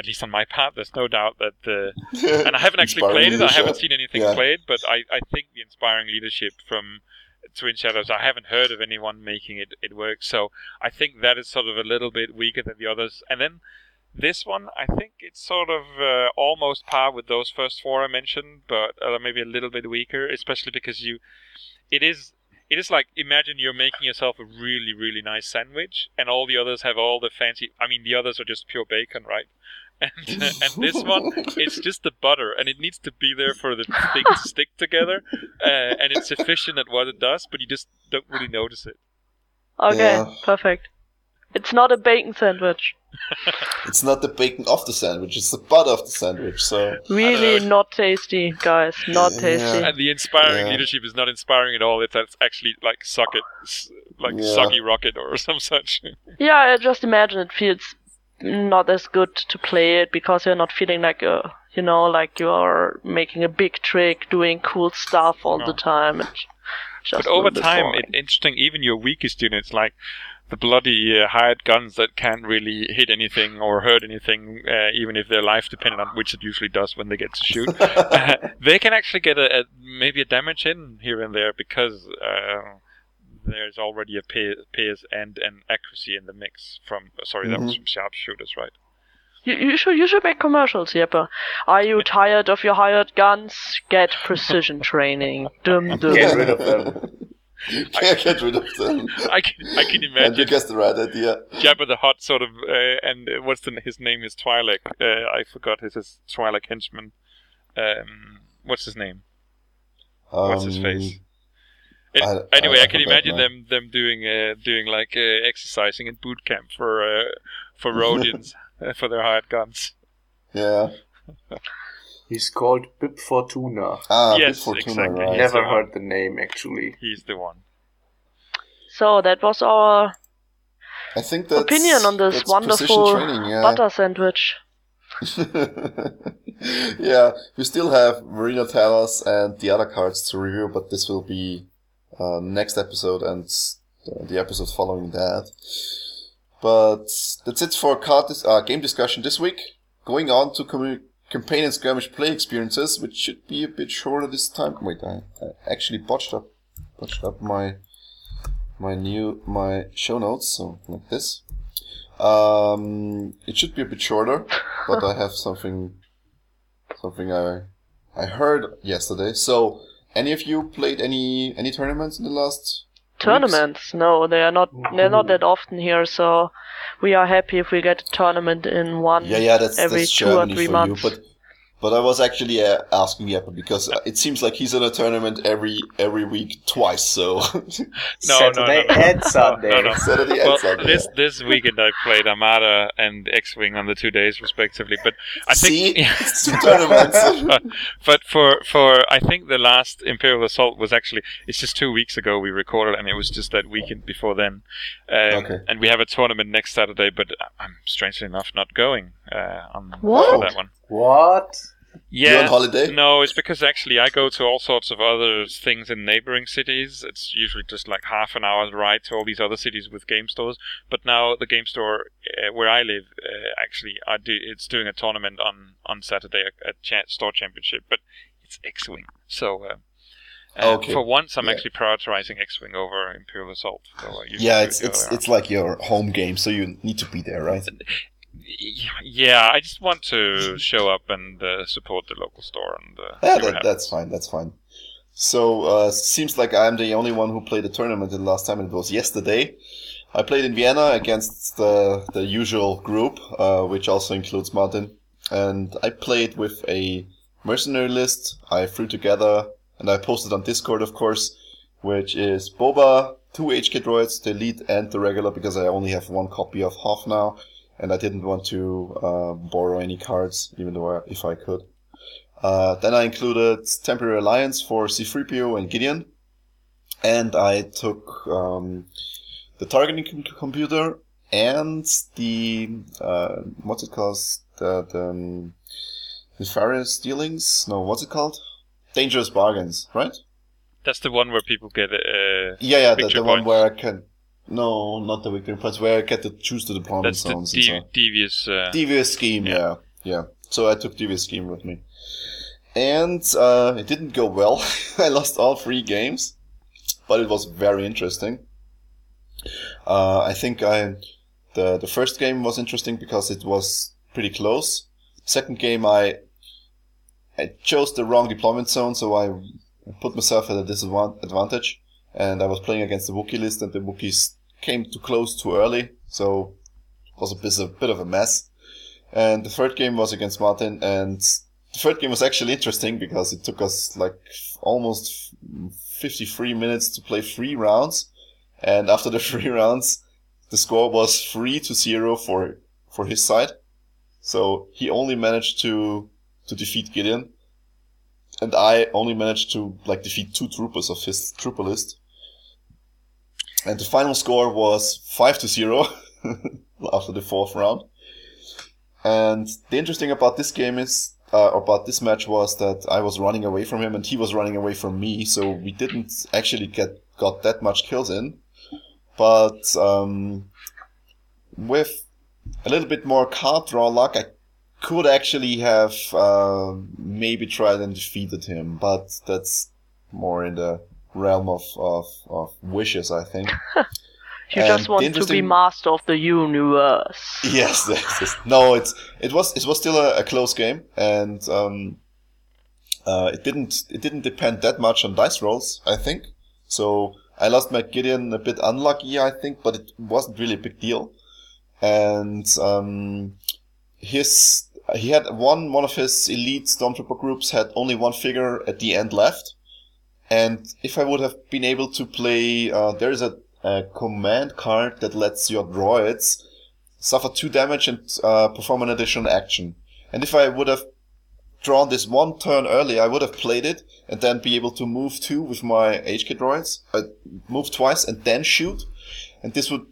at least on my part, there's no doubt that the and I haven't actually played it. I haven't seen anything Yeah. played, but I, I think the inspiring leadership from Twin Shadows, I haven't heard of anyone making it, it work. So I think that is sort of a little bit weaker than the others. And then this one, I think it's sort of uh, almost par with those first four I mentioned, but uh, maybe a little bit weaker, especially because you, it is. It is like imagine you're making yourself a really, really nice sandwich, and all the others have all the fancy. I mean, the others are just pure bacon, right? And uh, and this one, it's just the butter, and it needs to be there for the thing to stick together, uh, and it's efficient at what it does, but you just don't really notice it. Okay, Yeah. perfect. It's not a bacon sandwich. It's not the bacon of the sandwich, it's the butter of the sandwich. So Really not tasty, guys. Not Yeah. tasty. And the inspiring Yeah. leadership is not inspiring at all. It's that's actually like suck it, like Yeah. soggy rocket or some such. Yeah, I just imagine it feels not as good to play it because you're not feeling like a, you know, like you're making a big trick, doing cool stuff all No. the time. It's just but over time, it's interesting. Even your weakest units, like the bloody uh, hired guns that can't really hit anything or hurt anything, uh, even if their life depended on which it usually does when they get to shoot. uh, they can actually get a, a maybe a damage in here and there because uh, there's already a pa- pace and an accuracy in the mix. From sorry, that was Mhm. from sharpshooters, right? You, you should you should make commercials, Jeppe. Are you tired of your hired guns? Get precision training. Dum dum. Get rid of them. yeah, get rid of them. I can I can and you imagine guessed the right idea. Jabba the Hutt sort of, uh, and uh, what's the, his name is Twi'lek. Uh, I forgot his, his Twi'lek henchman. Um, what's his name? What's his Um, face? It- I- anyway, I- I, I can imagine now. them them doing uh, doing like uh, exercising in boot camp for uh, for Rodians uh, for their hired guns. Yeah. He's called Bib Fortuna. Ah, Yes, Bib Fortuna, exactly. right. Never the one. heard the name actually. He's the one. So that was our I think that's opinion on this that's wonderful training, yeah. butter sandwich. yeah, we still have Marina Talos and the other cards to review, but this will be uh, next episode and uh, the episode following that. But that's it for card dis- uh, game discussion this week. Going on to campaign and skirmish play experiences, which should be a bit shorter this time. Wait, I, I actually botched up, botched up my my new my show notes, so like this. Um, it should be a bit shorter, but I have something something I I heard yesterday. So, any of you played any any tournaments in the last Tournaments? No, they are not. They're not that often here, so we are happy if we get a tournament in one Yeah, yeah, that's every that's two Germany or three months. you. But but I was actually uh, asking Jeppe because uh, it seems like he's in a tournament every every week twice. So No, Saturday no, no, no. and Sunday. No, no. Saturday and well, Sunday. this this weekend I played Armada and X-wing on the two days respectively. But I See, think it's two tournaments. but, but for for I think the last Imperial Assault was actually it's just two weeks ago we recorded and it was just that weekend before then. Um, Okay. And we have a tournament next Saturday, but I'm strangely enough not going uh, on What? for that one. What? Yeah. You're on holiday. No, it's because actually I go to all sorts of other things in neighboring cities. It's usually just like half an hour's ride to all these other cities with game stores. But now the game store uh, where I live uh, actually I do, it's doing a tournament on on Saturday, a, a cha- store championship, but it's X-wing. So. Uh, uh, Okay. For once, I'm Yeah. actually prioritizing X-wing over Imperial Assault. So yeah, it's it's it's like your home game, so you need to be there, right? Yeah, I just want to show up and uh, support the local store and uh, Yeah, that, that's fine. That's fine. So uh, seems like I'm the only one who played a tournament the last time. It was yesterday. I played in Vienna against the the usual group, uh, which also includes Martin, and I played with a mercenary list. I threw together and I posted on Discord, of course, which is Boba, two HK droids, the elite and the regular, because I only have one copy of Hoth now, and I didn't want to uh, borrow any cards, even though I, if I could. Uh, then I included Temporary Alliance for C3PO and Gideon. And I took um, the targeting com- computer and the, uh, what's it called? The, the um, nefarious dealings? No, what's it called? Dangerous bargains, right? That's the one where people get uh, Yeah, yeah, the, the one where I can. No, not the victory points, where I get to choose the deployment That's the zones and so dev- on. devious. Uh, Devious scheme, yeah. yeah, So I took Devious scheme with me, and uh, it didn't go well. I lost all three games, but it was very interesting. Uh, I think I the the first game was interesting because it was pretty close. Second game, I I chose the wrong deployment zone, so I put myself at a disadvantage. And I was playing against the Wookiee list, and the Wookiees came too close too early, so it was a bit, a bit of a mess. And the third game was against Martin, and the third game was actually interesting because it took us like almost 53 minutes to play three rounds. And after the three rounds, the score was three to zero for, for his side. So he only managed to, to defeat Gideon. And I only managed to like defeat two troopers of his trooper list. And the final score was five to zero after the fourth round. And the interesting about this game is, uh, about this match was that I was running away from him and he was running away from me, so we didn't actually get got that much kills in. But um, with a little bit more card draw luck, I could actually have uh, maybe tried and defeated him, but that's more in the realm of, of, of wishes, I think. You just want to be master of the universe. yes, yes, yes. no, it's it was it was still a, a close game, and um, uh, it didn't it didn't depend that much on dice rolls. I think so. I lost my Gideon a bit unlucky, I think, but it wasn't really a big deal. And um, his he had one one of his elite stormtrooper groups had only one figure at the end left. And if I would have been able to play, uh, there is a, a command card that lets your droids suffer two damage and uh, perform an additional action. And if I would have drawn this one turn early, I would have played it and then be able to move two with my HK droids, uh, move twice and then shoot. And this would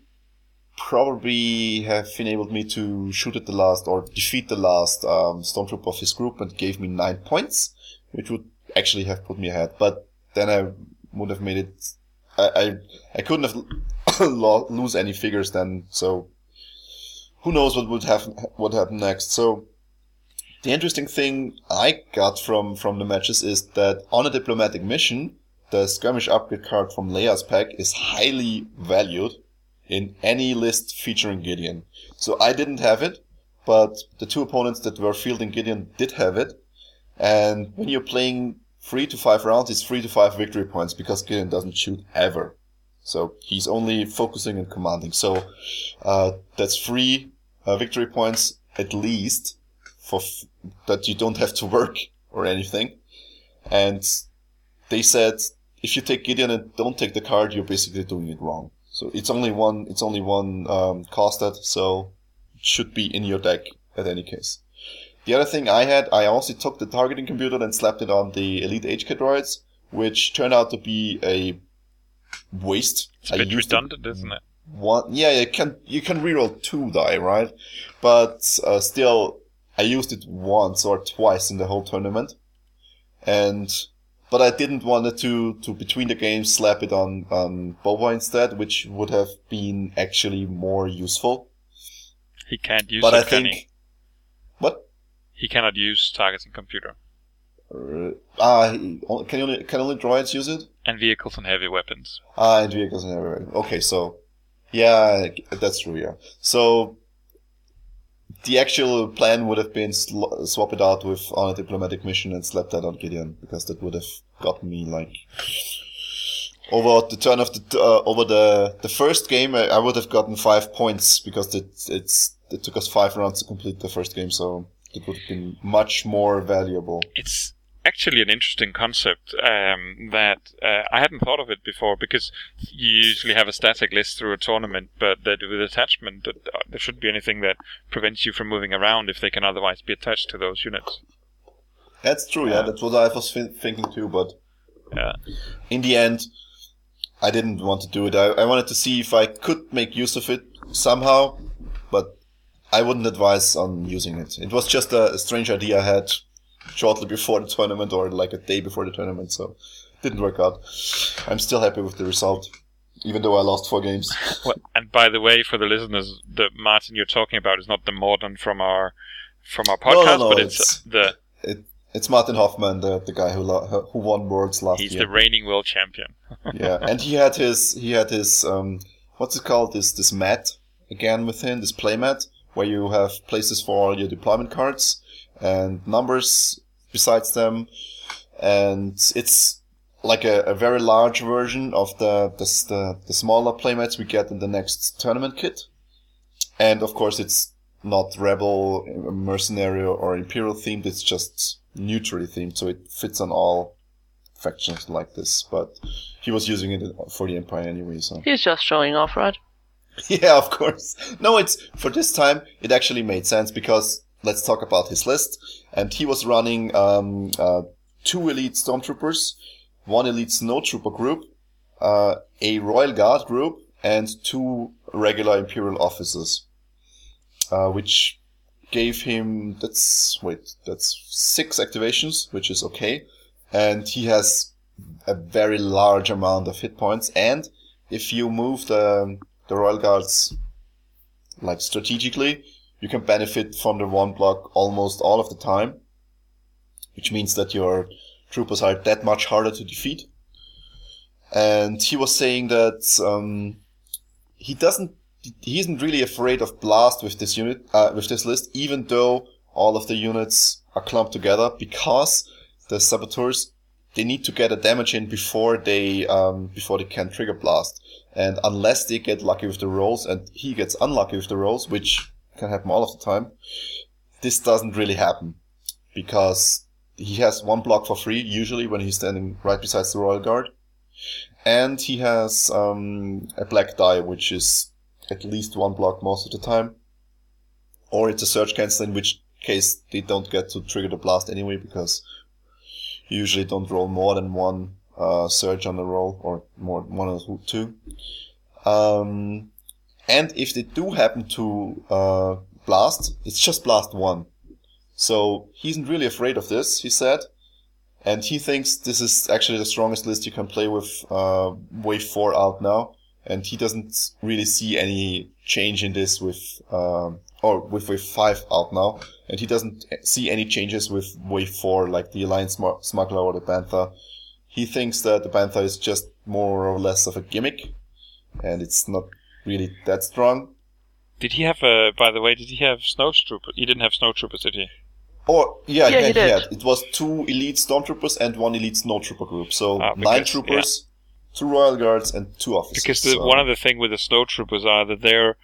probably have enabled me to shoot at the last or defeat the last um, stormtrooper of his group and gave me nine points, which would actually have put me ahead. But then I would have made it. I I, I couldn't have lo- lose any figures then. So who knows what would happen? What happened next? So the interesting thing I got from from the matches is that on a diplomatic mission, the skirmish upgrade card from Leia's pack is highly valued in any list featuring Gideon. So I didn't have it, but the two opponents that were fielding Gideon did have it. And when you're playing three to five rounds, it's three to five victory points because Gideon doesn't shoot ever. So he's only focusing and commanding. So uh, that's three uh, victory points at least for f- that you don't have to work or anything. And they said if you take Gideon and don't take the card, you're basically doing it wrong. So it's only one. It's only one um, costed, so it should be in your deck at any case. The other thing I had, I also took the targeting computer and slapped it on the Elite HK droids, which turned out to be a waste. It's a bit redundant, isn't it? one yeah you can you can reroll two die right? But uh, still i used it once or twice in the whole tournament. And but i didn't want it to to between the games slap it on on boba instead which would have been actually more useful. He can't use but it, i can think what He cannot use targeting computer uh, ah, he- can only can only droids use it and vehicles and heavy weapons. Ah, and vehicles and everything. Okay, so yeah, that's true. Yeah, so the actual plan would have been sl- swap it out with on a diplomatic mission and slap that on Gideon because that would have gotten me like over the turn of the uh, over the the first game. I, I would have gotten five points because it it's it took us five rounds to complete the first game, so it would have been much more valuable. It's actually an interesting concept um, that uh, I hadn't thought of it before because you usually have a static list through a tournament, but that with attachment, that, uh, there shouldn't be anything that prevents you from moving around if they can otherwise be attached to those units. That's true. Yeah, that's what I was thi- thinking too, but. Yeah. in the end, I didn't want to do it. I, I wanted to see if I could make use of it somehow, but I wouldn't advise on using it. It was just a, a strange idea I had shortly before the tournament or like a day before the tournament, so it didn't work out. I'm still happy with the result, even though I lost four games. Well, and by the way, for the listeners, the Martin you're talking about is not the Martin from our from our No, no, podcast, no, but it's, it's- the It, it's Martin Hoffman, the, the guy who lo- who won Worlds last he's year. He's the reigning world champion. yeah, and he had his he had his um what's it called this this mat again with him this playmat where you have places for all your deployment cards and numbers besides them, and it's like a, a very large version of the, the the the smaller playmats we get in the next tournament kit, and of course it's not rebel, mercenary, or imperial themed. It's just neutrally themed, so it fits on all factions like this. But he was using it for the Empire anyway, so He's just showing off, right? yeah, of course. No, it's for this time. It actually made sense because let's talk about his list. And he was running um, uh, two elite stormtroopers, one elite snowtrooper group, uh, a royal guard group, and two regular imperial officers, uh, which gave him that's wait that's six activations, which is okay, and he has a very large amount of hit points. And if you move the the royal guards like strategically, you can benefit from the one block almost all of the time, which means that your troopers are that much harder to defeat. And he was saying that um, he doesn't, he isn't really afraid of blast with this unit, uh, with this list, even though all of the units are clumped together, because the saboteurs they need to get a damage in before they um, before they can trigger blast. And unless they get lucky with the rolls, and he gets unlucky with the rolls, which can happen all of the time, this doesn't really happen. Because he has one block for free usually when he's standing right beside the royal guard, and he has um, a black die, which is at least one block most of the time, or it's a surge cancel, in which case they don't get to trigger the blast anyway because usually don't roll more than one uh, surge on the roll, or more one or two. Um, and if they do happen to uh, blast, it's just blast one. So he isn't really afraid of this, he said. And he thinks this is actually the strongest list you can play with uh, Wave 4 out now. And he doesn't really see any change in this with, um, or with Wave 5 out now. And he doesn't see any changes with Wave 4, like the Alliance Smar- Smuggler or the Bantha. He he thinks that the Bantha is just more or less of a gimmick, and it's not really that strong. Did he have a? By the way, did he have snowtroopers? He didn't have snowtroopers, did he? Or yeah, Yeah, he he did. had. It was two elite stormtroopers and one elite snowtrooper group. So Ah, nine because- troopers, two royal guards, and two officers. Because the, So one of the thing with the snowtroopers are that their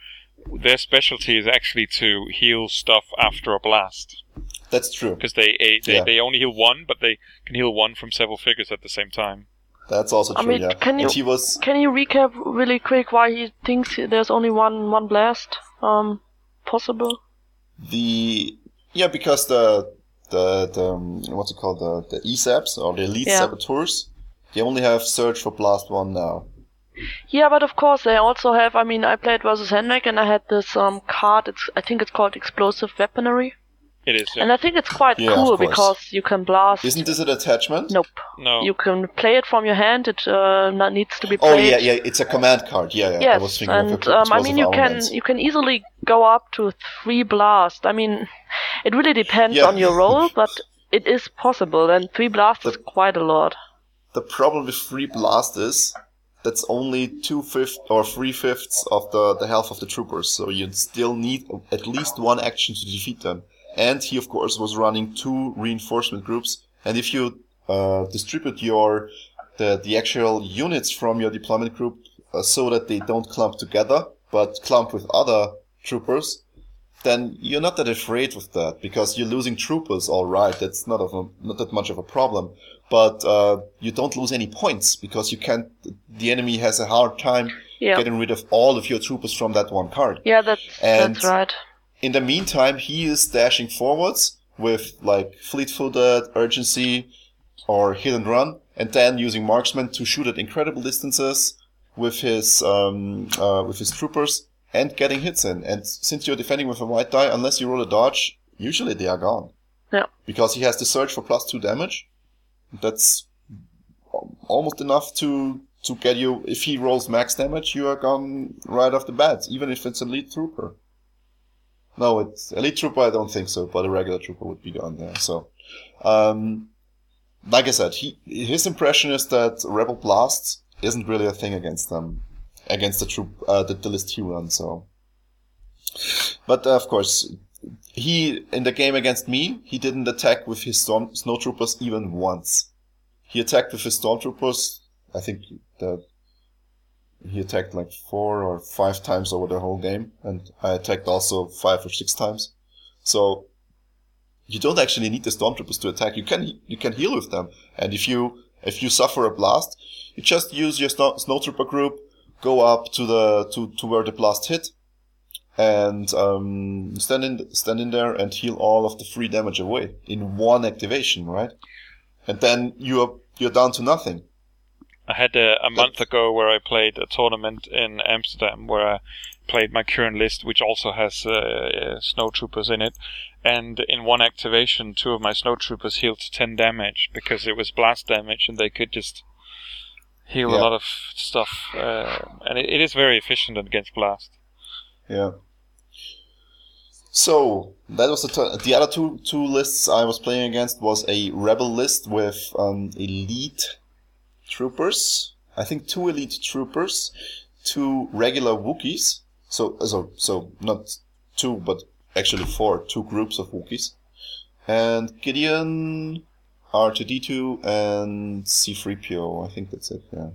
their specialty is actually to heal stuff after a blast. that's true. Because they eh, they, Yeah. they only heal one, but they can heal one from several figures at the same time. That's also I true. mean, yeah. can you- he was Can you recap really quick why he thinks there's only one one blast um possible? the yeah because the the, the um, what's it called the the ESAPs or the elite Yeah. saboteurs they only have surge for blast one now. Yeah, but of course they also have. I mean, I played versus Henrik and I had this um card. It's I think it's called explosive weaponry, It is. and I think it's quite Yeah, cool because you can blast. Isn't this an attachment? Nope. no. You can play it from your hand. It uh, needs to be Oh yeah, yeah, it's a command card. Yeah, yeah. I was Yes, thinking and a um, I mean you can armaments. you can easily go up to three blast. I mean, it really depends Yeah. on your role, but it is possible, and three blast is quite a lot. The problem with three blast is that's only two fifths or three fifths of the, the health of the troopers, so you still need at least one action to defeat them. And he, of course, was running two reinforcement groups. And if you uh, distribute your the the actual units from your deployment group uh, so that they don't clump together, but clump with other troopers, then you're not that afraid with that because you're losing troopers. All right, that's not of a, not that much of a problem. But uh, you don't lose any points because you can't. The enemy has a hard time Yeah, getting rid of all of your troopers from that one card. yeah, that's And- that's right. In the meantime, he is dashing forwards with like fleet-footed, urgency, or hit and run, and then using marksman to shoot at incredible distances with his um, uh, with his troopers and getting hits in. And since you're defending with a white die, unless you roll a dodge, usually they are gone. Yeah. Because he has to surge for plus two damage. That's almost enough to to get you. If he rolls max damage, you are gone right off the bat, even if it's a lead trooper. No, it's elite trooper. I don't think so, but a regular trooper would be gone there. So, um, like I said, he his impression is that Rebel Blast isn't really a thing against them, against the troop, uh, the, the list he runs. So, but uh, of course, he in the game against me, he didn't attack with his storm snowtroopers even once. He attacked with his stormtroopers. I think that he attacked like four or five times over the whole game, and I attacked also five or six times. So you don't actually need the stormtroopers to attack. You can you can heal with them, and if you if you suffer a blast, you just use your snow, snowtrooper group, go up to the to, to where the blast hit, and um, stand in stand in there and heal all of the free damage away in one activation, right? And then you're you're down to nothing. I had a, a month ago where I played a tournament in Amsterdam where I played my current list, which also has uh, uh, snowtroopers in it. And in one activation, two of my snowtroopers healed 10 damage because it was blast damage and they could just heal Yeah. a lot of stuff. Uh, and it, it is very efficient against blast. Yeah. So that was the t- the other two two lists I was playing against was a rebel list with um, elite troopers. I think two elite troopers, two regular Wookiees. So so so not two, but actually four, two groups of Wookiees, and Gideon, R2D2, and C3PO. I think that's it. Yeah.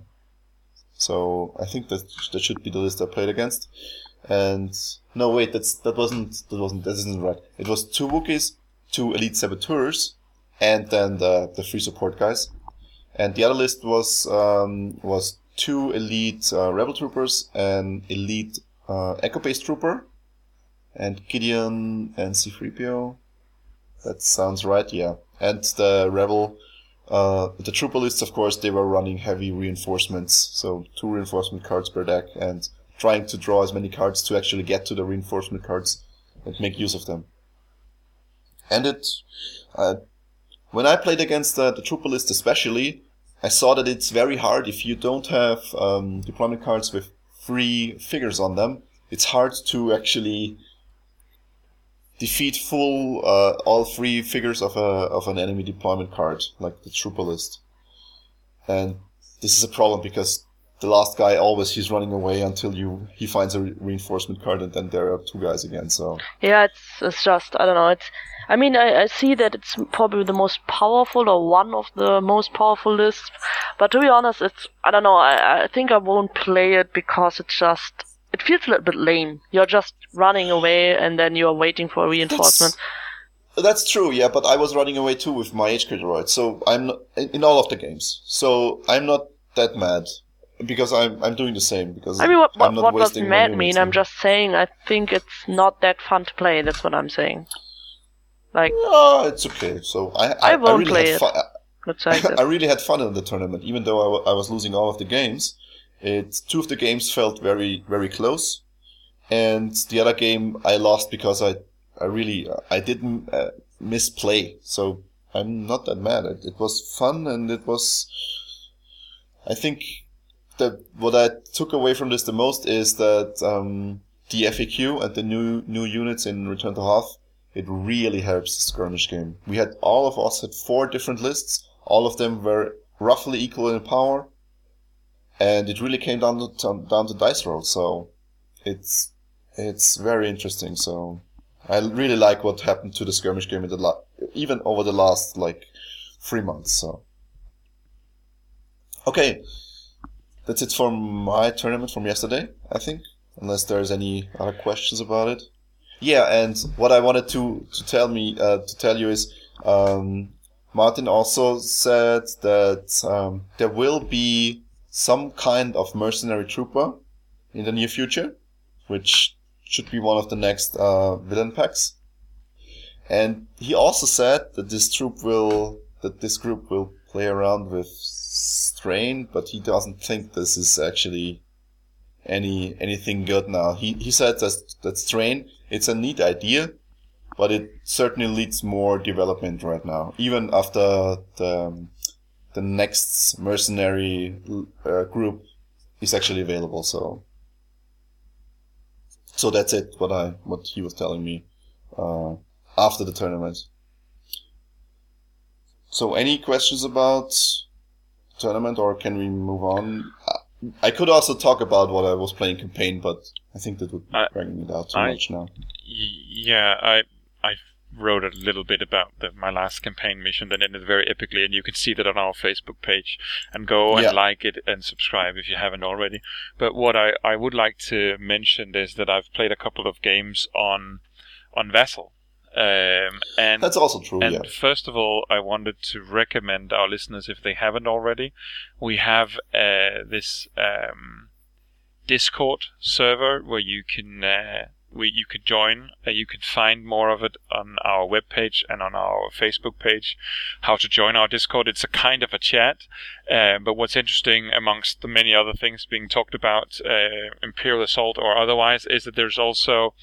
So I think that that should be the list I played against. And no, wait, that's that wasn't that wasn't that isn't right. It was two Wookiees, two elite saboteurs, and then the the free support guys. And the other list was um, was two elite uh, rebel troopers, an elite uh, echo base trooper, and Gideon and C3PO. That sounds right, yeah. And the rebel, uh, the lists, of course, they were running heavy reinforcements, so two reinforcement cards per deck, and trying to draw as many cards to actually get to the reinforcement cards and make use of them. And it, uh, when I played against the, the trooper list especially, I saw that it's very hard if you don't have um, deployment cards with three figures on them. It's hard to actually defeat full uh, all three figures of a of an enemy deployment card like the trooper list. and this is a problem because the last guy always he's running away until you he finds a re- reinforcement card, and then there are two guys again. So Yeah, it's it's just I don't know. It's I mean I, I see that it's probably the most powerful or one of the most powerful lists, but to be honest, it's I don't know. I I think I won't play it because it's just it feels a little bit lame. You're just running away and then you're waiting for a reinforcement. That's true, yeah, but I was running away too with my HK droid, so I'm not, in all of the games. So I'm not that mad because I'm I'm doing the same because I mean, what I'm what, not what does mad mean? I'm just saying I think it's not that fun to play. That's what I'm saying. Like Oh, it's okay. So I I, I won't really play had it. fun. let's say I really had fun in the tournament, even though I, wa- I was losing all of the games. It two of the games felt very very close, and the other game I lost because I I really I didn't uh, misplay. So I'm not that mad. It, it was fun and it was. I think that what I took away from this the most is that um, the FAQ and the new new units in Return to Hoth it really helps the skirmish game. We had all of us had four different lists. All of them were roughly equal in power, and it really came down to down to dice roll. So it's it's very interesting. So I really like what happened to the skirmish game in the la- even over the last like three months. So okay, that's it for my tournament from yesterday. I think, unless there's any other questions about it. Yeah, and what I wanted to to tell me uh, to tell you is um, Martin also said that um, there will be some kind of mercenary trooper in the near future, which should be one of the next uh, villain packs. And he also said that this troop will that this group will play around with strain, but he doesn't think this is actually any anything good now. He he said that that strain it's a neat idea, but it certainly needs more development right now. Even after the the next mercenary uh, group is actually available. So so that's it. What I what he was telling me uh, after the tournament. So any questions about tournament, or can we move on? Uh, I could also talk about what I was playing campaign, but I think that would I- bring it out too I- much now. Yeah, I I wrote a little bit about the, my last campaign mission that ended very epically, and you can see that on our Facebook page. And go and Yeah. like it and subscribe if you haven't already. But what I, I would like to mention is that I've played a couple of games on on Vassal. Um, and That's also true. and yeah. first of all, I wanted to recommend our listeners, if they haven't already, we have uh, this um, Discord server where you can uh, where you could join. Uh, you can find more of it on our webpage and on our Facebook page. How to join our Discord? It's a kind of a chat, uh, but what's interesting amongst the many other things being talked about, uh, Imperial Assault or otherwise, is that there's also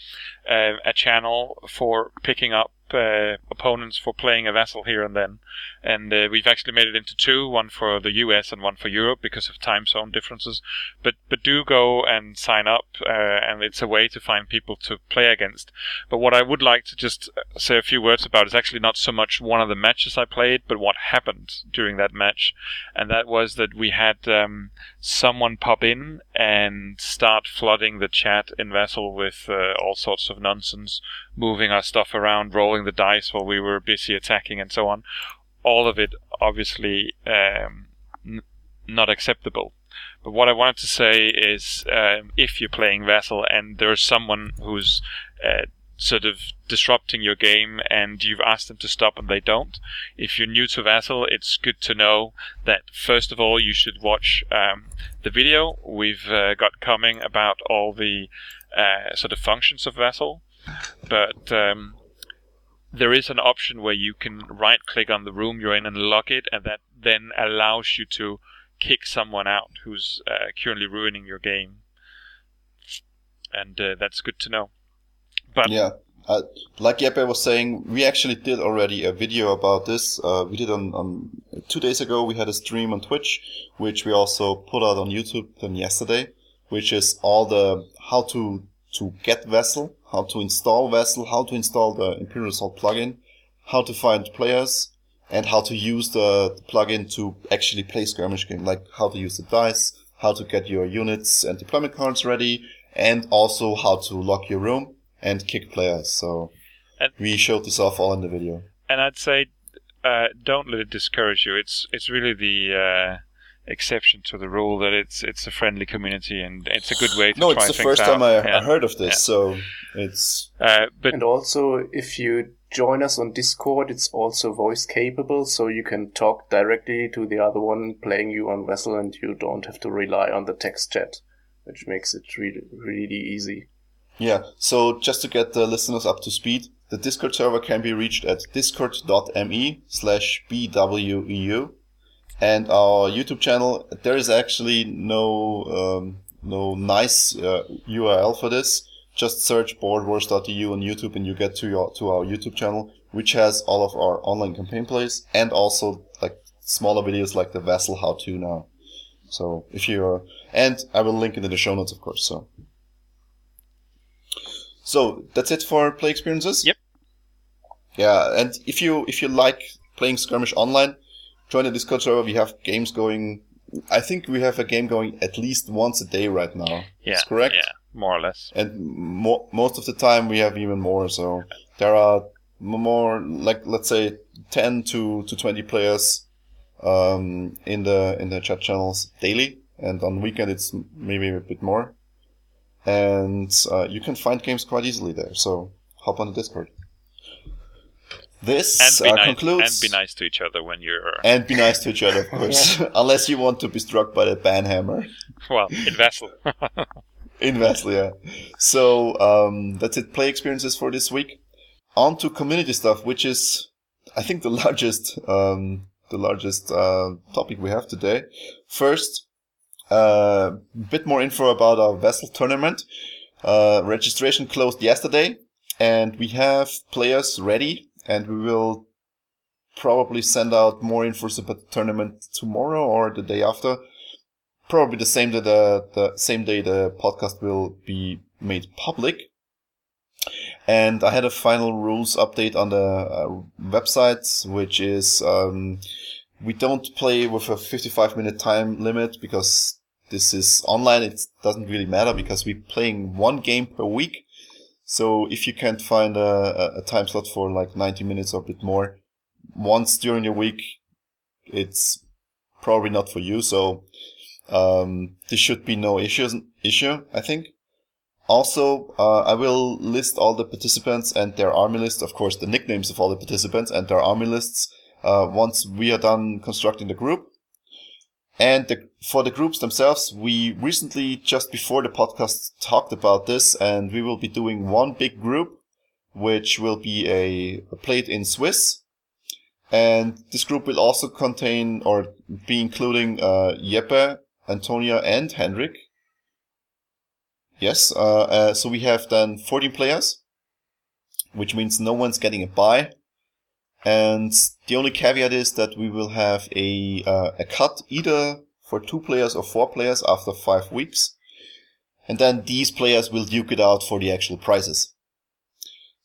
uh, a channel for picking up uh, opponents for playing a Vassal here and then. And uh, we've actually made it into two, one for the US and one for Europe because of time zone differences. But but do go and sign up, uh, and it's a way to find people to play against. But what I would like to just say a few words about is actually not so much one of the matches I played, but what happened during that match. And that was that we had um, someone pop in and start flooding the chat in Vassal with uh, all sorts of nonsense, moving our stuff around, rolling the dice while we were busy attacking, and so on. All of it obviously um, n- not acceptable. But what I wanted to say is, um, if you're playing Vassal and there's someone who's uh, sort of disrupting your game and you've asked them to stop and they don't, if you're new to Vassal, it's good to know that first of all you should watch um, the video we've uh, got coming about all the uh, sort of functions of Vassal. But um, there is an option where you can right click on the room you're in and lock it, and that then allows you to kick someone out who's uh, currently ruining your game. And uh, that's good to know. But Yeah. Uh, like Jeppe was saying, we actually did already a video about this. Uh, we did on, on two days ago. We had a stream on Twitch, which we also put out on YouTube then yesterday, which is all the how to to get Vassal, how to install Vassal, how to install the Imperial Assault plugin, how to find players, and how to use the, the plugin to actually play skirmish game, like how to use the dice, how to get your units and deployment cards ready, and also how to lock your room and kick players. So And- we showed this off all in the video. And I'd say, uh, don't let it discourage you. It's it's really the uh, exception to the rule that it's it's a friendly community and it's a good way to do it. No, try it's the first out. time I, Yeah. I heard of this, Yeah. so it's Uh, but And also, if you join us on Discord, it's also voice capable, so you can talk directly to the other one playing you on Vassal, and you don't have to rely on the text chat, which makes it really, really easy. Yeah, so just to get the listeners up to speed, the Discord server can be reached at discord.me slash bweu. And our YouTube channel, there is actually no, um, no nice uh, URL for this. Just search boardwars.eu on YouTube and you get to your, to our YouTube channel, which has all of our online campaign plays and also like smaller videos like the Vassal how to now. So if you're, and I will link it in the show notes, of course, so. So that's it for play experiences. Yep. Yeah, and if you if you like playing skirmish online, join the Discord server. We have games going. I think we have a game going at least once a day right now. yeah, That's correct. Yeah, more or less. And mo- most of the time we have even more. So there are more like let's say ten to to twenty players um, in the in the chat channels daily, and on weekend it's maybe a bit more. And uh, you can find games quite easily there. So hop on the Discord. This And be uh, nice concludes. and be nice to each other when you're And be nice to each other, of course. Unless you want to be struck by the banhammer. well in Vassal. In Vassal, yeah. So, um, that's it. Play experiences for this week. On to community stuff, which is, I think, the largest, um, the largest, uh, topic we have today. First, a uh, bit more info about our Vassal tournament. Uh, registration closed yesterday, and we have players ready, and we will probably send out more info about the tournament tomorrow or the day after probably the same day the, the same day the podcast will be made public. And I had a final rules update on the uh, website, which is um, we don't play with a 55 minute time limit because this is online. It doesn't really matter because we're playing one game per week. So if you can't find a, a time slot for like 90 minutes or a bit more once during the week, it's probably not for you. So um, this should be no issues, issue, I think. Also, uh, I will list all the participants and their army list, of course, the nicknames of all the participants and their army lists, uh, once we are done constructing the group. And the, for the groups themselves, we recently, just before the podcast, talked about this, and we will be doing one big group, which will be a, a played in Swiss. And this group will also contain or be including uh, Jeppe, Antonia, and Henrik. Yes, uh, uh, so we have then 14 players, which means no one's getting a buy. And the only caveat is that we will have a uh, a cut either for two players or four players after five weeks, and then these players will duke it out for the actual prizes.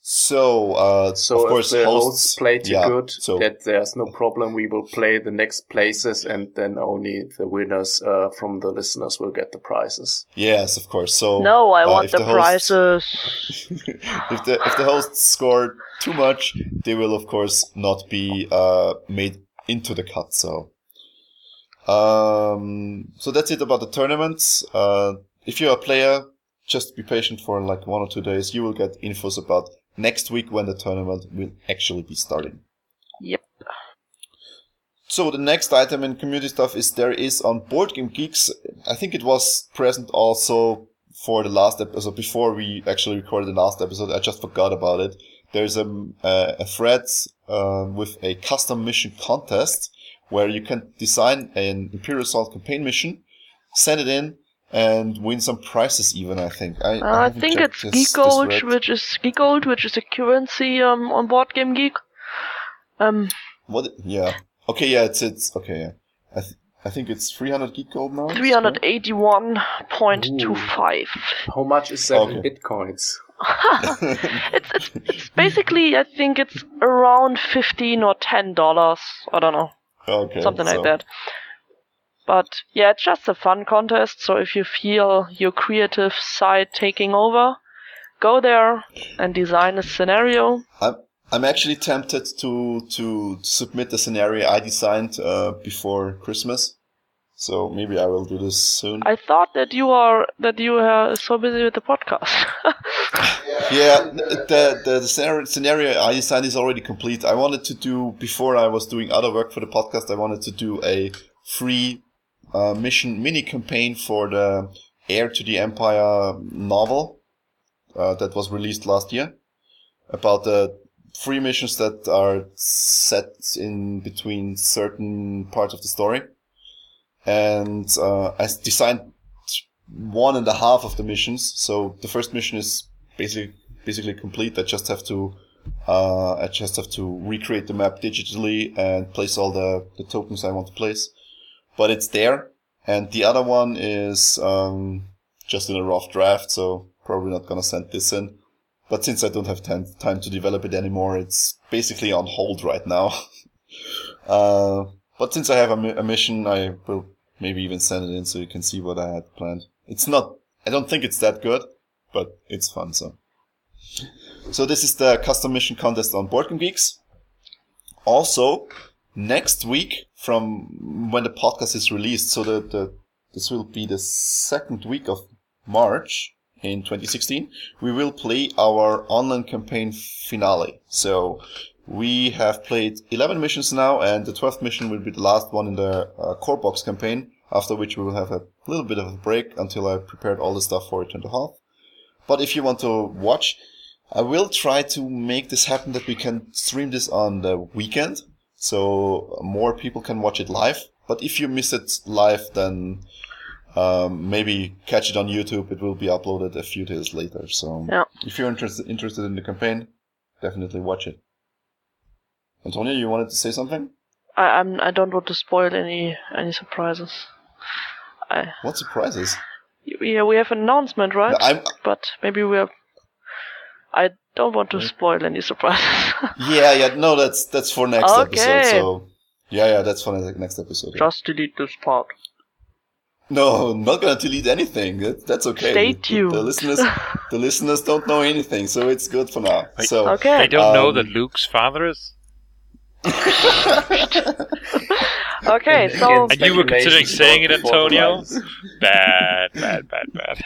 So, uh, So of course, if the hosts, hosts play too yeah, good, so that there's no problem. We will play the next places, and then only the winners uh, from the listeners will get the prizes. yes, of course. So No, I uh, want if the, hosts- prizes. if the if the hosts score too much, they will of course not be uh, made into the cut. So, um, so that's it about the tournaments. Uh, if you're a player, just be patient for like one or two days. You will get infos about next week when the tournament will actually be starting. Yep. So the next item in community stuff is there is on Board Game Geeks. I think it was present also for the last episode before we actually recorded the last episode. I just forgot about it. There's a a, a thread uh, with a custom mission contest where you can design an Imperial Assault campaign mission, send it in, and win some prizes. Even I think. I, Uh, I haven't think it's this- Geek Gold, which is Geek Gold, which is a currency um, on Board Game Geek. Um, What? Yeah. Okay. Yeah. It's it's okay. Yeah. I th- I think it's 300 geek gold now. three hundred eighty-one point two five. How much is that in bitcoins? it's, it's it's basically I think it's around fifteen or ten dollars. I don't know, okay. something so- like that. But yeah, it's just a fun contest. So if you feel your creative side taking over, go there and design a scenario. I'm I'm actually tempted to to submit the scenario I designed uh, before Christmas. So maybe I will do this soon. I thought that you are that you are so busy with the podcast. Yeah, the, the the scenario, scenario I designed is already complete. I wanted to do before I was doing other work for the podcast. I wanted to do a free uh, mission mini campaign for the Heir to the Empire novel uh, that was released last year about the free missions that are set in between certain parts of the story. And uh, I designed one and a half of the missions. So the first mission is basically basically complete. I just have to uh, I just have to recreate the map digitally and place all the, the tokens I want to place. But it's there. And the other one is um, just in a rough draft, so probably not gonna send this in. But since I don't have time, time to develop it anymore, it's basically on hold right now. uh, but since I have a, a mission, I will maybe even send it in so you can see what I had planned. It's not, I don't think it's that good, but it's fun, so. So this is the custom mission contest on Board Game Geeks. Also, next week from when the podcast is released, so the, the this will be the second week of March in 2016, we will play our online campaign finale. So we have played 11 missions now, and the 12th mission will be the last one in the uh, core box campaign, after which we will have a little bit of a break until I prepared all the stuff for it Return to Hoth. But if you want to watch, I will try to make this happen that we can stream this on the weekend, so more people can watch it live. But if you miss it live, then um, maybe catch it on YouTube. It will be uploaded a few days later. So Yeah. if you're interested interested in the campaign, definitely watch it. Antonia, you wanted to say something? I I'm, I don't want to spoil any any surprises. I What surprises? yeah we have an announcement right? I'm but maybe we're. I don't want to spoil any surprises. yeah yeah no that's that's for next Okay. episode. So yeah yeah that's for next episode. yeah. Just delete this part. No, I'm not gonna delete anything. That, that's okay. Stay The- The, listeners, the listeners don't know anything, so it's good for now. Wait. So Okay. They don't know Um, that Luke's father is. Okay, so And you were considering saying it, Antonio? Bad, bad, bad, bad.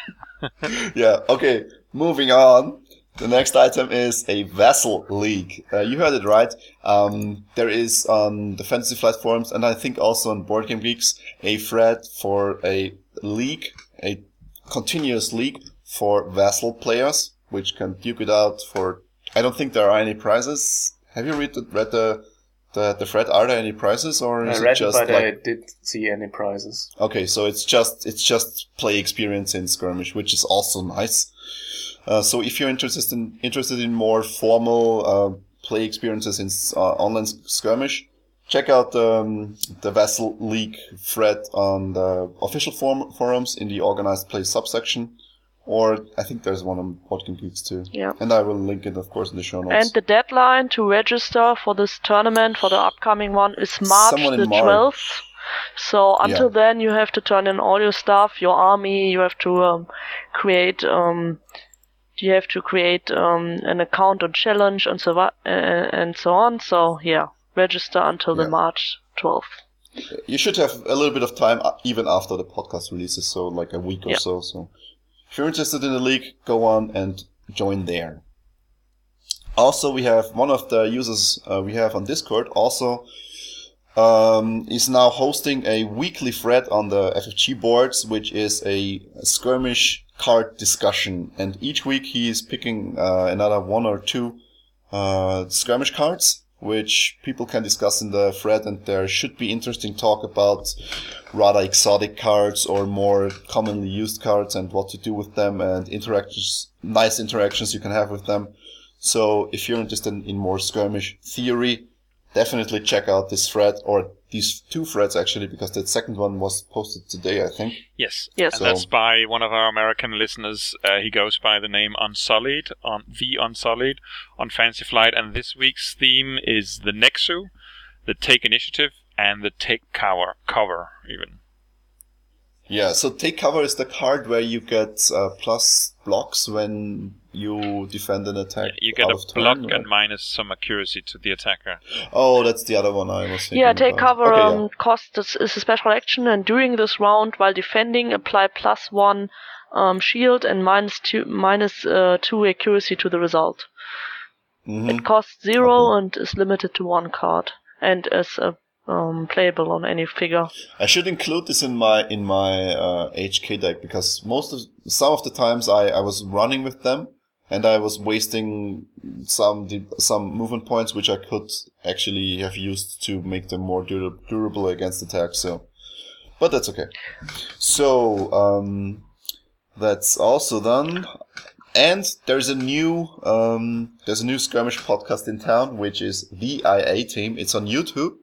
yeah, okay. Moving on. The next item is a Vassal League. Uh, you heard it right. Um, there is on the Fantasy Flight forums, and I think also on Board Game Geeks, a thread for a league, a continuous league for Vassal players, which can duke it out for. I don't think there are any prizes. Have you read the, read the the, the thread? Are there any prizes, or I is read it just but like I didn't see any prizes. Okay, so it's just it's just play experience in skirmish, which is also nice. Uh, so if you're interested in interested in more formal uh, play experiences in uh, online skirmish, check out um, the Vassal League thread on the official form- forums in the organized play subsection, or I think there's one on Boardgame Geeks too. Yeah. And I will link it, of course, in the show notes. and the deadline to register for this tournament for the upcoming one is March the March. twelfth. So until Yeah. then, you have to turn in all your stuff, your army. You have to um, create. Um, you have to create um, an account on challenge and so uh, and so on. So yeah, register until Yeah. the March twelfth. you should have a little bit of time uh, even after the podcast releases, so like a week or Yeah. so. So if you're interested in the league, go on and join there. Also, we have one of the users uh, we have on Discord also um, is now hosting a weekly thread on the FFG boards, which is a skirmish card discussion. And each week he is picking uh, another one or two uh, skirmish cards, which people can discuss in the thread. And there should be interesting talk about rather exotic cards or more commonly used cards and what to do with them and interactions, nice interactions you can have with them. So if you're interested in more skirmish theory definitely check out this thread or these two threads actually, because the second one was posted today, I think. Yes. Yes. And So- that's by one of our American listeners. Uh, he goes by the name Unsullied on the Unsullied on Fantasy Flight, and this week's theme is the Nexu, the Take Initiative, and the Take Cover. Cover even. Yeah, so take cover is the card where you get uh, plus blocks when you defend an attack. You get out a of turn, block right? and minus some accuracy to the attacker. Oh, that's the other one I was thinking. Yeah, take about. cover Okay, um, yeah. cost is, is a special action, and during this round, while defending, apply plus one um, shield and minus two minus uh, two accuracy to the result. Mhm. It costs zero Okay. and is limited to one card, and is uh, um, playable on any figure. I should include this in my in my uh, HK deck because most of some of the times I, I was running with them and I was wasting some some movement points which I could actually have used to make them more dura- durable against attacks. So, but that's okay. So um, that's also done. And there's a new um, there's a new skirmish podcast in town, which is the IA team. It's on YouTube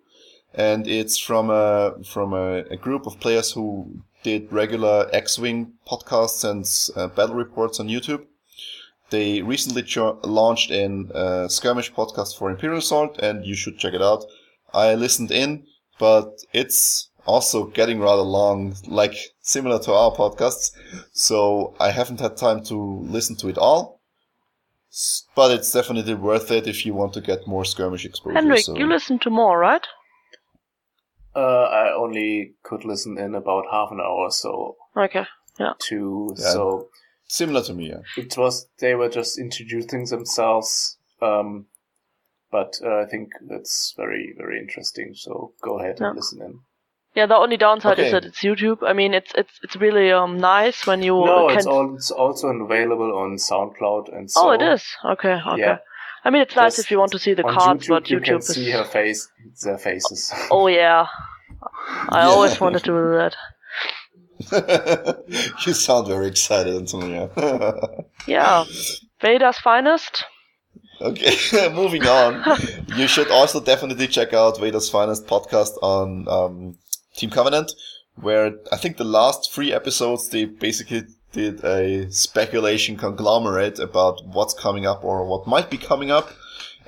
and it's from a from a, a group of players who did regular X-wing podcasts and uh, battle reports on YouTube. They recently jo- launched in a skirmish podcast for Imperial Assault, and you should check it out. I listened in, but it's also getting rather long, like similar to our podcasts. So I haven't had time to listen to it all. But it's definitely worth it if you want to get more skirmish exposure. Henrik, so- you listen to more, right? Uh, I only could listen in about half an hour, so Okay. yeah, two. Yeah. So Similar to me, yeah. it was they were just introducing themselves. Um, but uh, I think that's very very interesting. So go ahead Yeah. and listen in. Yeah, the only downside Okay. is that it's YouTube. I mean, it's it's it's really um nice when you no, can. it's all it's also available on SoundCloud and so. oh, it is. Okay, okay. Yeah. I mean, it's nice if you want to see the on cards, YouTube, but you can is. see her face, their faces. Oh yeah. I Yeah. always wanted to do that. you sound very excited, Antonia. Yeah. Vader's finest. okay, moving on. You should also definitely check out Vader's Finest podcast on um, Team Covenant, where I think the last three episodes they basically did a speculation conglomerate about what's coming up or what might be coming up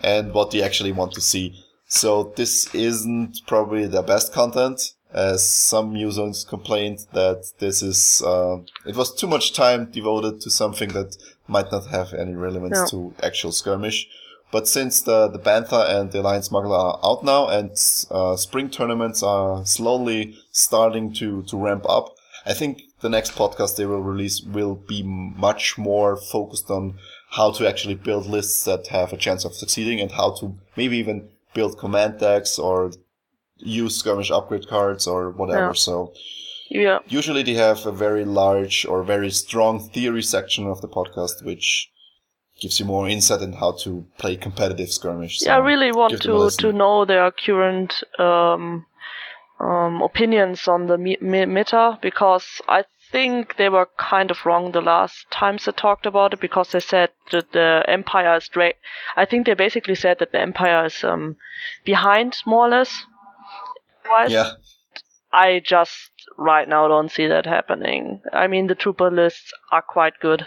and what they actually want to see. So this isn't probably the best content, as some users complained that this is uh, it was too much time devoted to something that might not have any relevance Yeah. to actual skirmish. But since the the Bantha and the Alliance Smuggler are out now, and uh, spring tournaments are slowly starting to to ramp up, I think the next podcast they will release will be much more focused on how to actually build lists that have a chance of succeeding and how to maybe even build command decks or use skirmish upgrade cards or whatever. Yeah. So Yeah. usually they have a very large or very strong theory section of the podcast, which gives you more insight in how to play competitive skirmish. So yeah, I really want give them a to to know their current um, um, opinions on the me- me- meta because I think they were kind of wrong the last times they talked about it because they said that the empire is dra- I think they basically said that the empire is um, behind more or less. Wise. Yeah, I just right now don't see that happening. I mean, the trooper lists are quite good,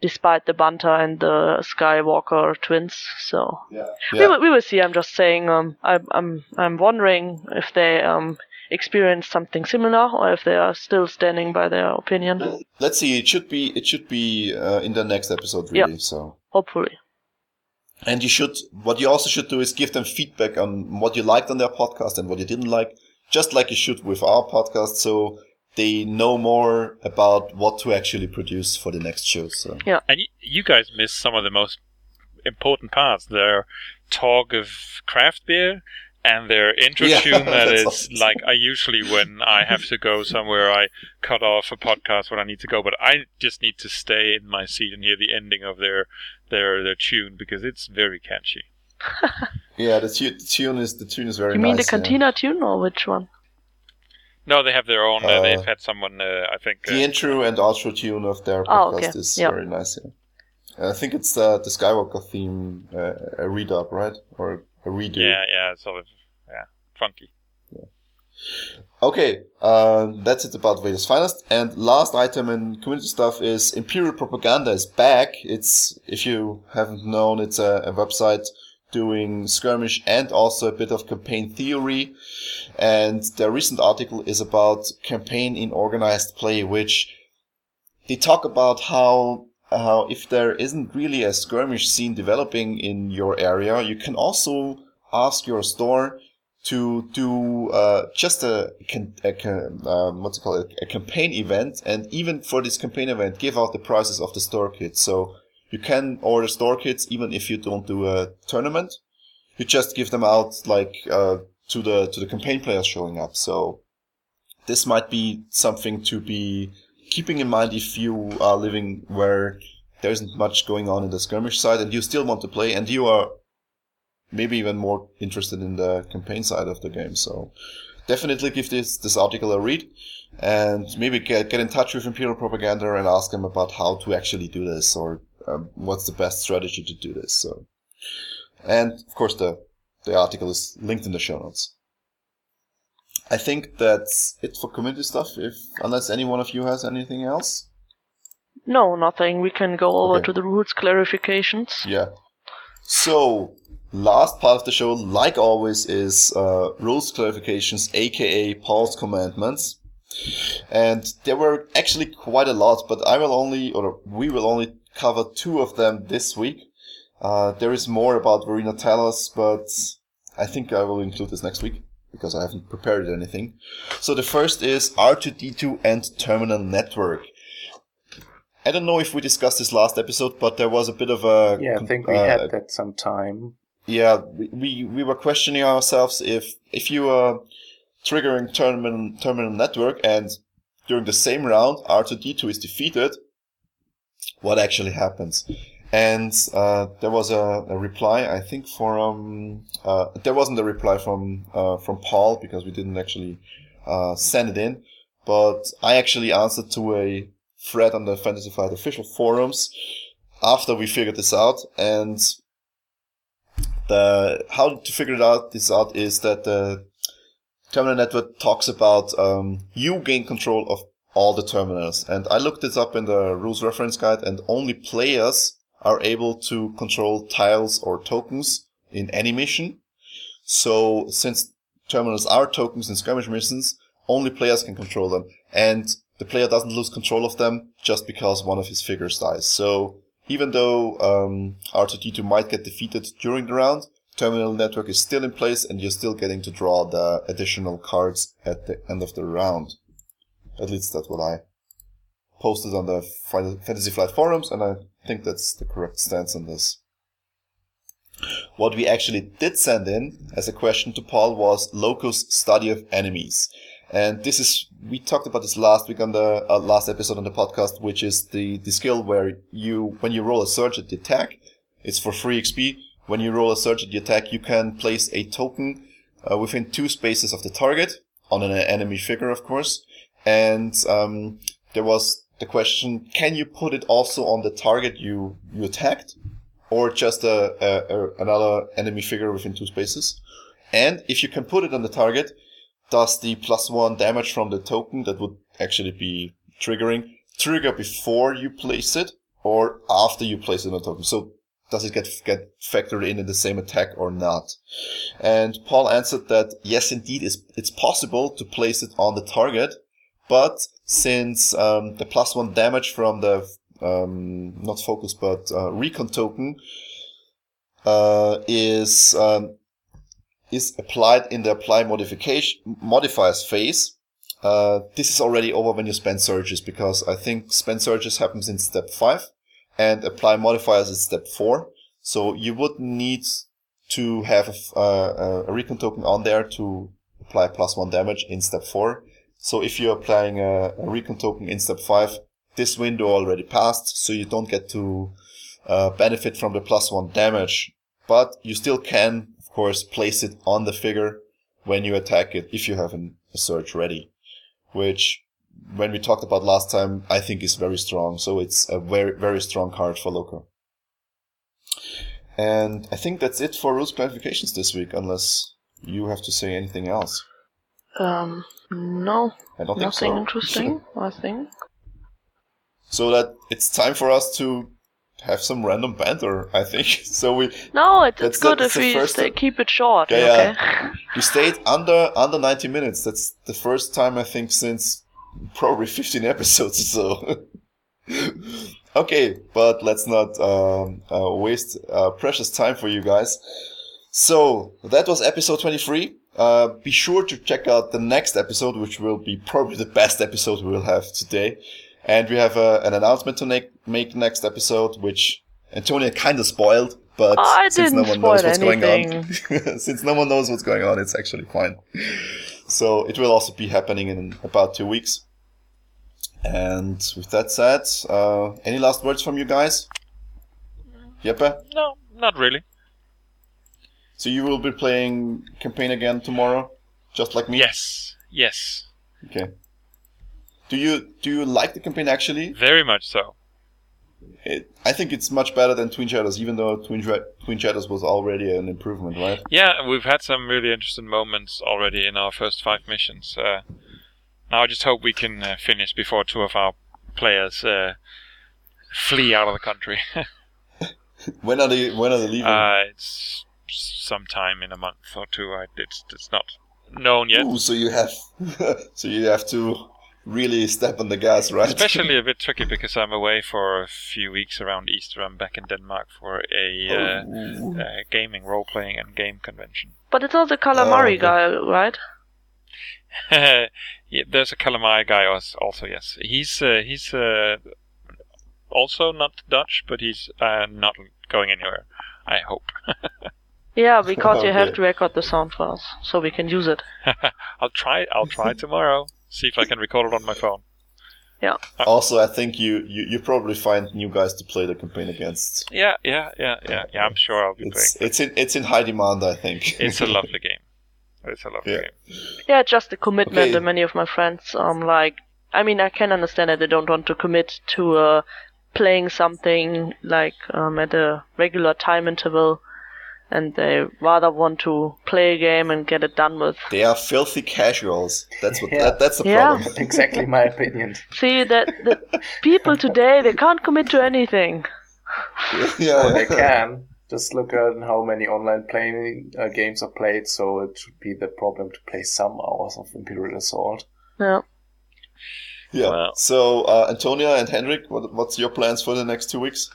despite the Bantha and the Skywalker twins. So yeah, we, will, we will see. I'm just saying. Um, I, I'm I'm wondering if they um experience something similar or if they are still standing by their opinion. Let's see. It should be. It should be uh, in the next episode, really. So. Hopefully. And you should, what you also should do is give them feedback on what you liked on their podcast and what you didn't like, just like you should with our podcast, so they know more about what to actually produce for the next show. So Yeah. And you guys missed some of the most important parts. Their talk of craft beer and their intro Yeah, tune that's awesome. like I usually when I have to go somewhere I cut off a podcast when I need to go, but I just need to stay in my seat and hear the ending of their their their tune because it's very catchy. yeah, the, tu- the tune is the tune is very you mean nice. the Cantina tune or which one? No, they have their own. Uh, Uh, they've had someone. Uh, I think. Yeah. Uh, The intro and outro tune of their Oh, podcast okay. is Yeah. very nice. Yeah. I think it's uh, the Skywalker theme, uh, a redub, right? Or a redo. Yeah, yeah, sort of, funky. Okay, uh, that's it about Vader's Finest. And last item in community stuff is Imperial Propaganda is back. It's, if you haven't known, it's a, a website doing skirmish and also a bit of campaign theory. And their recent article is about campaign in organized play, which they talk about how how if there isn't really a skirmish scene developing in your area, you can also ask your store to do uh, just a, a, um, what's it called a campaign event, and even for this campaign event, give out the prices of the store kits. So you can order store kits even if you don't do a tournament. You just give them out like uh, to the to the campaign players showing up. So this might be something to be keeping in mind if you are living where there isn't much going on in the skirmish side and you still want to play and you are maybe even more interested in the campaign side of the game. So definitely give this this article a read and maybe get get in touch with Imperial Propaganda and ask them about how to actually do this or um, what's the best strategy to do this. So and of course the the article is linked in the show notes. I think that's it for community stuff. If unless any one of you has anything else. No, nothing. We can go over Okay. to the rules clarifications. Yeah. So last part of the show, like always, is uh, rules clarifications, aka Paul's commandments. And there were actually quite a lot, but I will only, or we will only cover two of them this week. Uh, there is more about Verena Talos, but I think I will include this next week because I haven't prepared anything. So the first is R2D2 and terminal network. I don't know if we discussed this last episode, but there was a bit of a Yeah, I think we uh, had that some time. Yeah, we, we, we were questioning ourselves if if you are triggering terminal terminal network and during the same round R2D2 is defeated, what actually happens? And uh, there was a, a reply, I think, from uh, there wasn't a reply from uh, from Paul because we didn't actually uh, send it in, but I actually answered to a thread on the Fantasy Flight official forums after we figured this out, and the how to figure it out this out is that the terminal network talks about um, you gain control of all the terminals. And i looked this up in the rules reference guide and only players are able to control tiles or tokens in any mission. So since terminals are tokens in skirmish missions only players can control them. And the player doesn't lose control of them just because one of his figures dies. So even though um, R2D2 might get defeated during the round, terminal network is still in place and you're still getting to draw the additional cards at the end of the round. At least that's what I posted on the Fantasy Flight forums, and I think that's the correct stance on this. What we actually did send in as a question to Paul was Loku's study of enemies. And this is, we talked about this last week on the uh, last episode on the podcast, which is the, the skill where you, when you roll a surge at the attack, it's for free XP. When you roll a surge at the attack, you can place a token uh, within two spaces of the target on an enemy figure, of course. And, um, there was the question, can you put it also on the target you, you attacked? Or just a, a, a another enemy figure within two spaces? And if you can put it on the target, does the plus one damage from the token that would actually be triggering trigger before you place it or after you place it on the token? So does it get get factored in in the same attack or not? And Paul answered that yes, indeed, it's, it's possible to place it on the target, but since um, the plus one damage from the um, not focus but uh, recon token uh, is um, is applied in the apply modification modifiers phase. Uh, this is already over when you spend surges because I think spend surges happens in step five and apply modifiers is step four. So you would need to have a, uh, a recon token on there to apply plus one damage in step four. So if you're applying a, a recon token in step five, this window already passed, so you don't get to uh, benefit from the plus one damage. But you still can, course, place it on the figure when you attack it if you have an, a surge ready, which when we talked about last time, I think is very strong. So it's a very, very strong card for Loku. And I think that's it for rules clarifications this week, unless you have to say anything else. Um, no, I don't think nothing so. interesting. I think. So that it's time for us to have some random banter, I think. So we No, it, it's the- good that's if the we stay, keep it short. Yeah, okay. we stayed under under 90 minutes. That's the first time I think since probably 15 episodes or so. okay, but let's not um, uh, waste uh, precious time for you guys. So that was episode 23. Uh, be sure to check out the next episode, which will be probably the best episode we will have today. And we have uh, an announcement to make, make next episode, which Antonia kind of spoiled, but I since no didn't one knows spoil what's going on, since no one knows what's going on, it's actually fine. So it will also be happening in about two weeks. And with that said, uh, any last words from you guys? Jeppe? No, not really. So you will be playing campaign again tomorrow, just like me. Yes, yes, Okay. Do you do you like the campaign actually? very much so. It, I think it's much better than Twin Shadows, even though Twin, Twin Shadows was already an improvement, right? Yeah, we've had some really interesting moments already in our first five missions. Uh, now I just hope we can uh, finish before two of our players uh, flee out of the country. When are they when are they leaving? uh, it's sometime in a month or two. I, it's, it's not known yet. Ooh, so you have so you have to really step on the gas, right? Especially a bit tricky because I'm away for a few weeks around Easter. I'm back in Denmark for a uh, Ooh. uh, gaming, role playing, and game convention. But it's also calamari okay. guy, right? yeah, there's a calamari guy also. Yes, he's uh, he's uh, also not Dutch, but he's uh, not going anywhere. I hope. Yeah, because you have Okay. to record the sound for us, so we can use it. I'll try. I'll try tomorrow. See if I can record it on my phone. Yeah. Also, I think you, you you probably find new guys to play the campaign against. Yeah, yeah, yeah, yeah, yeah. I'm sure I'll be It's playing. it's in it's in high demand, I think. It's a lovely game. It's a lovely Yeah. game. Yeah, just the commitment. Okay. And many of my friends, um, like, I mean, I can understand that they don't want to commit to uh, playing something like um, at a regular time interval, and they rather want to play a game and get it done with. They are filthy casuals. That's what Yeah. that, that's the Yeah. problem. exactly my opinion. See that the people today they can't commit to anything. yeah, They can. Just look at how many online playing uh, games are played, so it should be the problem to play some hours of Imperial Assault. Yeah. yeah. Well. So, uh, Antonia and Henrik, what, what's your plans for the next two weeks?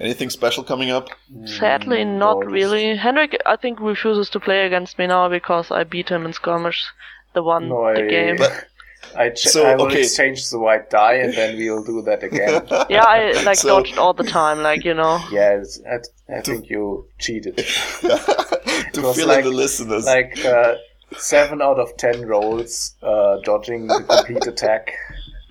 Anything special coming up? Sadly, Mm, not no, just- really. Henrik, I think, refuses to play against me now because I beat him in skirmish, the one No, I, the game. But- I, ch- So, I will okay. exchange the white die and then we'll do that again. yeah, I like So- dodged all the time, like you know. yes, I, I think you cheated. to was fill like- in the listeners. like uh, seven out of ten rolls uh, dodging the complete attack.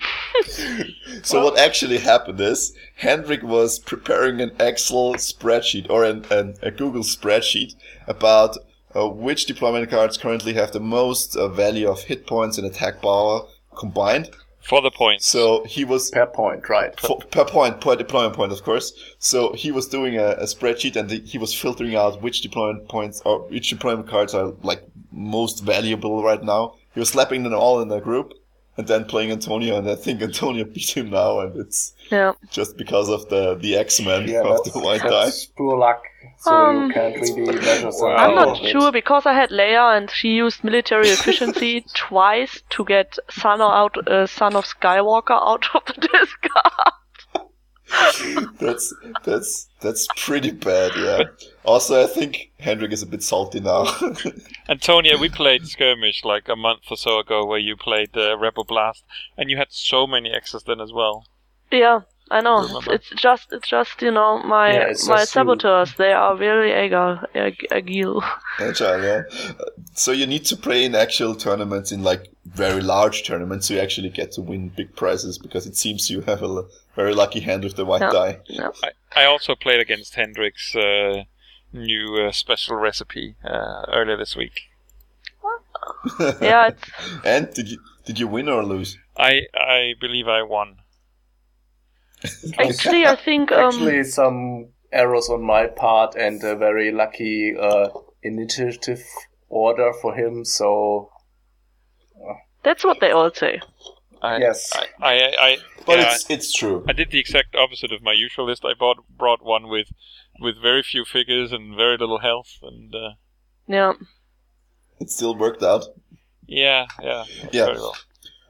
So what actually happened is Hendrik was preparing an Excel spreadsheet or an, an, a Google spreadsheet about uh, which deployment cards currently have the most uh, value of hit points and attack power combined. For the points. So he was Per point, right? for, per point, per deployment point, of course. So he was doing a, a spreadsheet and the, he was filtering out which deployment points or which deployment cards are like most valuable right now. He was slapping them all in a group and then playing Antonio, and I think Antonio beat him now, and it's Yeah. just because of the the X Men Yeah, of the white die. that's pure luck. So Um, you can't really measure something. I'm not sure because I had Leia and she used military efficiency twice to get Son out, uh, Son of Skywalker out of the discard. That's that's that's pretty bad. Yeah. Also, I think Hendrik is a bit salty now. Antonia, we played skirmish like a month or so ago, where you played uh, Rebel Blast, and you had so many X's then as well. Yeah, I know. Remember. It's just, it's just you know my Yeah, my just you- saboteurs. They are very agile, ag- agile. Agile, yeah. So you need to play in actual tournaments, in like very large tournaments, so you actually get to win big prizes because it seems you have a very lucky hand with the white Yeah. die. Yeah. I, I also played against Hendrik's uh, new uh, special recipe uh, earlier this week. yeah, it's and did you did you win or lose? I I believe I won. actually I think um Actually, some errors on my part and a very lucky uh, initiative order for him. So That's what they all say. I, Yes. I, I, I, But yeah, it's it's true. I did the exact opposite of my usual list. I bought brought one with with very few figures and very little health, and uh, Yeah. It still worked out. yeah, yeah, Yeah. very well.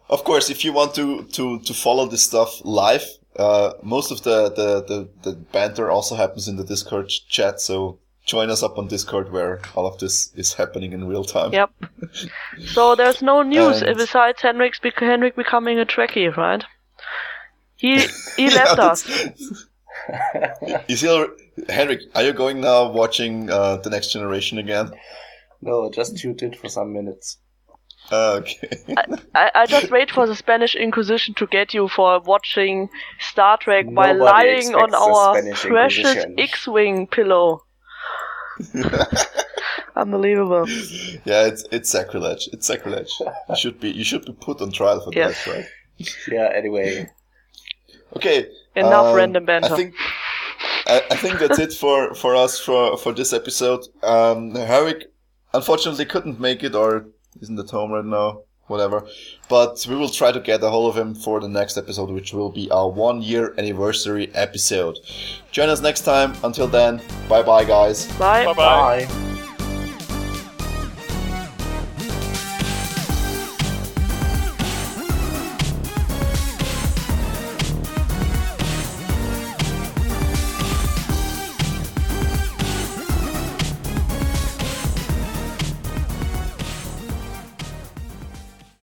Of course, if you want to to to follow this stuff live, uh, most of the, the the the banter also happens in the Discord chat. So join us up on Discord where all of this is happening in real time. Yep. So there's no news And- besides Henrik's bec- Henrik becoming a Trekkie, right? He he Yeah, left us. that's- you see, al- Henrik, are you going now watching uh, the next generation again? no, just tuned in for some minutes. Uh, okay. I, I just wait for the Spanish Inquisition to get you for watching Star Trek while lying on our Spanish precious X-wing pillow. Unbelievable. yeah, it's it's sacrilege. It's sacrilege. You should be you should be put on trial for Yes. that, right? Yeah. Anyway, Okay. Enough um, random banter. I think I, I think that's it for, for us for, for this episode. Um, Herrick unfortunately couldn't make it or isn't at home right now. Whatever. But we will try to get a hold of him for the next episode, which will be our one year anniversary episode. Join us next time. Until then, bye bye, guys. Bye. Bye bye. bye.